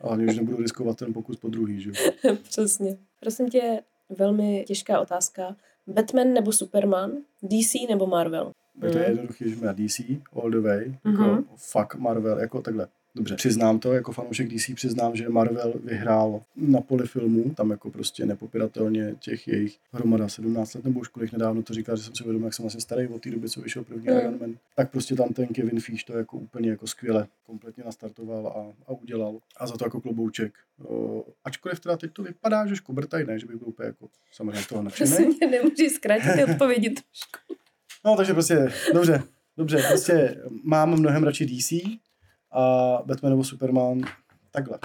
Ale už nebudu riskovat ten pokus po druhý, že Přesně. Prosím tě, velmi těžká otázka. Batman nebo Superman? DC nebo Marvel? Je to mm. jednoduché, že DC all the way, jako mm-hmm. fuck Marvel, jako takhle. Dobře, přiznám to, jako fanoušek DC přiznám, že Marvel vyhrál na poli filmů, tam jako prostě nepopiratelně těch jejich hromada 17 let nebo už kolik nedávno to říkal, že jsem si uvědomil, jak jsem asi starý od té doby, co vyšel první mm. Iron Man, tak prostě tam ten Kevin Feige to jako úplně jako skvěle kompletně nastartoval a, a udělal. A za to jako klobouček. O, ačkoliv teda teď to vypadá, že škobrtaj, ne, že bych byl úplně jako samozřejmě toho nadšený. Prostě nemůžeš zkrátit odpovědi trošku. No, takže prostě, dobře, dobře, prostě mám mnohem radši DC, a Batman nebo Superman takhle.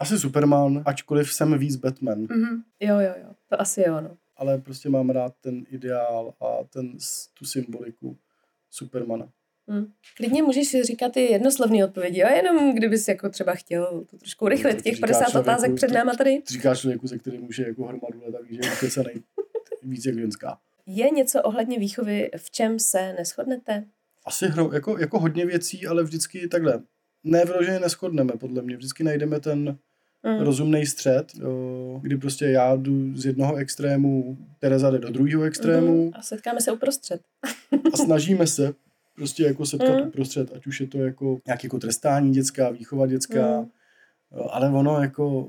Asi Superman, ačkoliv jsem víc Batman. Mm-hmm. Jo, jo, jo, to asi je ono. Ale prostě mám rád ten ideál a ten, tu symboliku Supermana. Hmm. Klidně můžeš říkat ty jednoslovné odpovědi, jo? jenom kdybys jako třeba chtěl to trošku urychlit, těch 50 otázek před náma tady. Říkáš člověku, ze kterým může jako hromadu let, takže je ukecenej víc jak ženská. Je něco ohledně výchovy, v čem se neschodnete? Asi hro, jako, jako hodně věcí, ale vždycky takhle ne vyloženě neschodneme, podle mě. Vždycky najdeme ten mm. rozumný střed. kdy prostě já jdu z jednoho extrému, Tereza jde do druhého extrému. Mm, a setkáme se uprostřed. a snažíme se prostě jako setkat Mm. uprostřed, ať už je to jako nějaké jako trestání dětská, výchova dětská, Mm. ale ono jako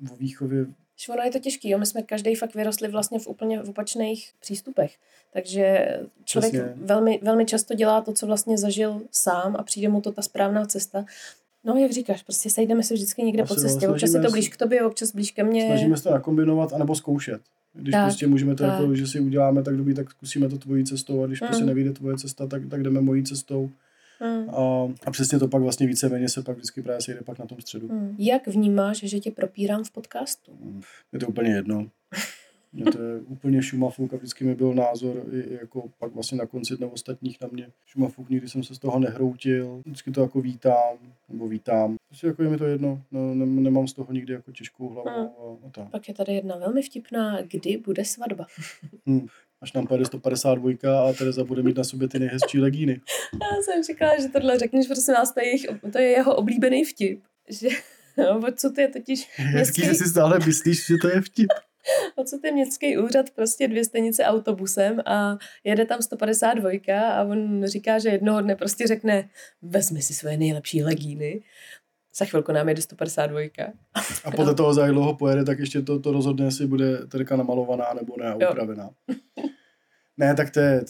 v výchově Že ono je to těžký, jo? my jsme každý fakt vyrostli vlastně v úplně v opačných přístupech. Takže člověk Přesně. velmi, velmi často dělá to, co vlastně zažil sám a přijde mu to ta správná cesta. No, jak říkáš, prostě sejdeme se vždycky někde Asi po cestě. Občas je to blíž k tobě, občas blíž ke mně. snažíme se to nakombinovat anebo zkoušet. Když Tak, prostě můžeme to tak. jako, že si uděláme tak dobrý, tak zkusíme to tvojí cestou a když Mm. prostě nevyjde tvoje cesta, tak, tak jdeme mojí cestou. Hmm. A, a přesně to pak vlastně víceméně se pak vždycky právě sejde pak na tom středu. Hmm. Jak vnímáš, že tě propírám v podcastu? Je to úplně jedno. Mně to je úplně šumafuk a vždycky mi byl názor i jako pak vlastně na konci dne ostatních na mě. Šumafuk, nikdy jsem se z toho nehroutil, vždycky to jako vítám, nebo vítám. Prostě jako je mi to jedno, no, ne, nemám z toho nikdy jako těžkou hlavu Hmm. a, a tak. Pak je tady jedna velmi vtipná, kdy bude svatba. Hm. Až nám pojede 152 a Tereza bude mít na sobě ty nejhezčí legíny. Já jsem říkala, že tohle řekneš, prosím vás, to je, jejich, to je jeho oblíbený vtip. Že, no, odsud je totiž Hezký, městský, že si stále myslíš, že to je vtip. odsud je městský úřad prostě dvě stanice autobusem a jede tam 152 a on říká, že jednoho dne prostě řekne, vezmi si svoje nejlepší legíny. Za chvilku nám jede 152. A podle toho, za jak dlouho pojede, tak ještě to, to rozhodne, jestli bude terka namalovaná nebo ne, upravená. Ne, tak to je,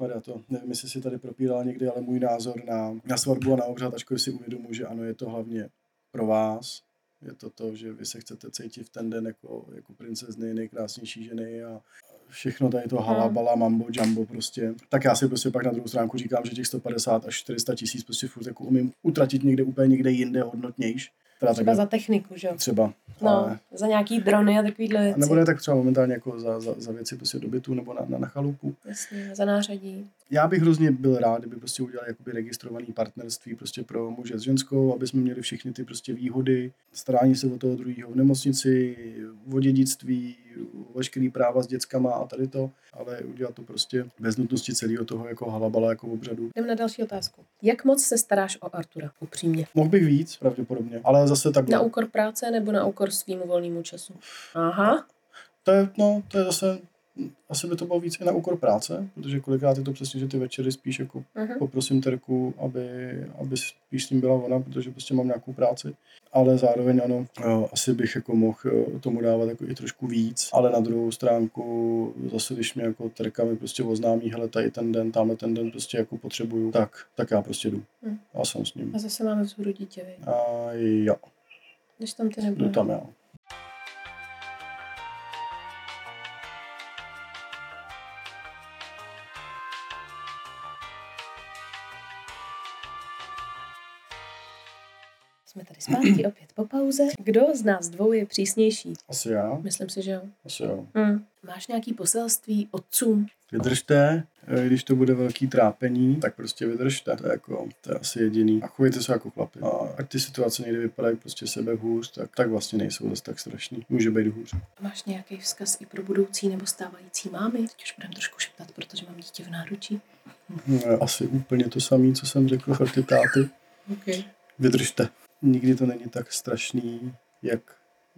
Maria, to nevím, jestli si tady propíral někdy, ale můj názor na, na svatbu a na obřad, ačkoliv si uvědomuji, že ano, je to hlavně pro vás, je to to, že vy se chcete cítit v ten den jako, jako princezny, nejkrásnější ženy a všechno tady to halabala, mambo, jumbo prostě. Tak já si prostě pak na druhou stránku říkám, že těch 150 až 400 tisíc prostě furt jako umím utratit někde úplně někde jinde hodnotnějš. Teda Třeba takhle- za techniku, že jo? třeba. No, ale- za nějaký drony a takovýhle a věci. nebo ne tak třeba momentálně jako za, za, za věci prostě do bytu nebo na, na, na chalupu. Jasně, za nářadí. Já bych hrozně byl rád, kdyby prostě udělali jakoby registrovaný partnerství prostě pro muže s ženskou, aby jsme měli všechny ty prostě výhody, starání se o toho druhého v nemocnici, o dědictví, veškerý práva s dětskama a tady to, ale udělat to prostě bez nutnosti celého toho jako halabala jako obřadu. Jdem na další otázku. Jak moc se staráš o Artura, upřímně? Mohl bych víc, pravděpodobně, ale zase tak. Na úkor práce nebo na úkor svýmu volnému času? Aha. To je, no, to je zase, asi by to bylo víc i na úkor práce, protože kolikrát je to přesně, že ty večery spíš jako Mhm. poprosím Terku, aby, aby spíš s ním byla ona, protože prostě mám nějakou práci. Ale zároveň ano, eh, asi bych jako mohl eh, tomu dávat jako i trošku víc, ale na druhou stránku zase, když mě jako Terka mi prostě oznámí, hele, tady ten den, tamhle ten den prostě jako potřebuju, tak, tak já prostě jdu. Hm. A jsem s ním. A zase máme vzhůru dítě? A jo, Když tam ty jdu nebude. tam já. Tady zpátky opět po pauze. Kdo z nás dvou je přísnější? Asi já, Myslím si, že jo. asi jo. Hm. Máš nějaký poselství otcům? Vydržte, eh, když to bude velký trápení, tak prostě vydržte. To je, jako, to je asi jediný. A chovejte se jako chlapi. A ať ty situace někdy vypadají prostě sebe hůř, tak, tak vlastně nejsou zase tak strašný. Může být hůř. Máš nějaký vzkaz i pro budoucí nebo stávající mámy? Teď už budeme trošku šeptat, protože mám dítě v náručí. No, asi úplně to samé, co jsem řekl pro ty táty. Okay. Vydržte. Nikdy to není tak strašný, jak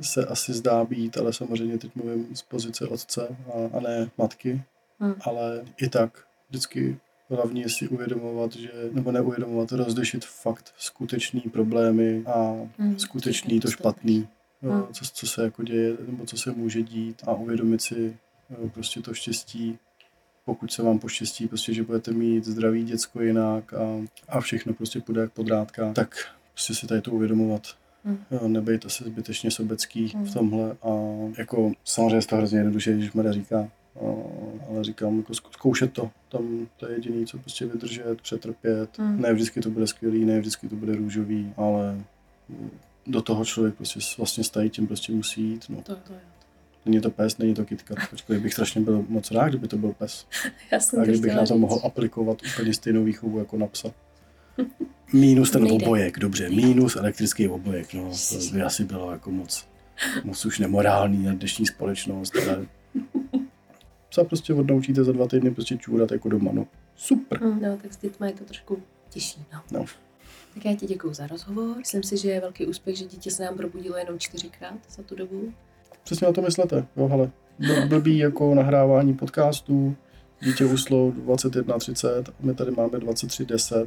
se asi zdá být, ale samozřejmě teď mluvím z pozice otce a, a ne matky. Hm. Ale i tak vždycky hlavně si uvědomovat, že, nebo neuvědomovat, rozlišit fakt skutečný problémy a Hm, skutečný to špatný, jo, Hm. co, co se jako děje, nebo co se může dít a uvědomit si jo, prostě to štěstí, pokud se vám poštěstí, prostě, že budete mít zdravý děcko jinak a, a všechno prostě půjde jak podrátka, tak prostě si tady to uvědomovat. Hm. Jo, nebejt asi zbytečně sobecký Hm. v tomhle a jako samozřejmě je to hrozně jednoduše, když Mada říká, ale říkám, jako zkoušet to, tam to je jediný, co prostě vydržet, přetrpět, Hm. ne vždycky to bude skvělý, ne vždycky to bude růžový, ale do toho člověk prostě vlastně stají, tím prostě musí jít, no. To, to je. Není to pes, není to kytka, ačkoliv bych strašně byl moc rád, kdyby to byl pes. Já jsem A kdybych na to mohl aplikovat úplně stejnou výchovu jako na psa. Mínus ten Nejde. obojek, dobře, mínus elektrický obojek, no, to by asi bylo jako moc, moc už nemorální na dnešní společnost, ale psa prostě odnaučíte za dva týdny prostě čůrat jako doma, no. Super. Hm, No, tak s dětma je to trošku těžší, no. No. Tak já ti děkuji za rozhovor. Myslím si, že je velký úspěch, že dítě se nám probudilo jenom čtyřikrát za tu dobu. přesně na to myslete, jo, hele. Bl- Blbý jako nahrávání podcastů, dítě uslo 21.30, my tady máme 23.10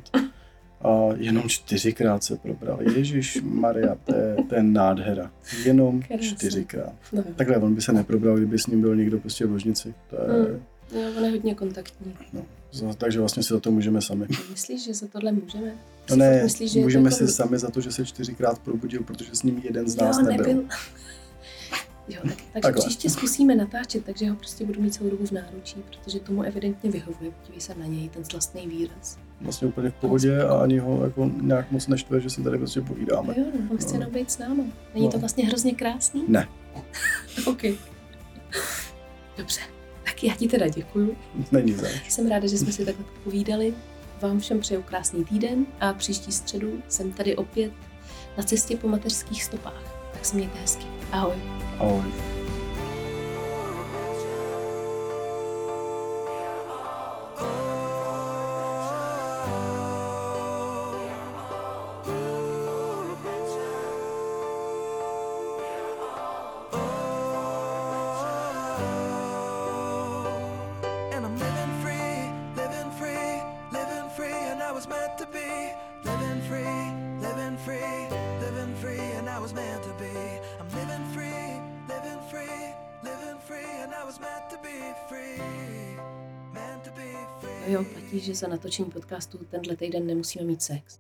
a jenom čtyřikrát se probral. Ježíš Maria, to je, to je nádhera. Jenom Krásný. čtyřikrát. No. Takhle, on by se neprobral, kdyby s ním byl někdo prostě v ložnici. To je, Hmm. Jo, on je hodně kontaktní. no, takže vlastně si za to můžeme sami. Myslíš, že za tohle můžeme? No ne, myslíš, že můžeme jako- si sami za to, že se čtyřikrát probudil, protože s ním jeden z Jo, nás nebyl. nebyl. Jo, tak, takže Takhle. příště zkusíme natáčet, takže ho prostě budu mít celou dobu v náručí, protože tomu evidentně vyhovuje. Podívej se na něj, ten slastný výraz. Vlastně úplně v pohodě a ani ho jako nějak moc neštve, že si tady prostě povídáme. Jo, no, on chce No. jenom být s náma. Není No. to vlastně hrozně krásný? Ne. OK. Dobře, tak já ti teda děkuju. Není zač. Jsem ráda, že jsme si takhle povídali. Vám všem přeju krásný týden a příští středu jsem tady opět na cestě po mateřských stopách. Tak se mějte hezky. Ahoj. Ahoj. Že za natočení podcastu tenhle týden nemusíme mít sex.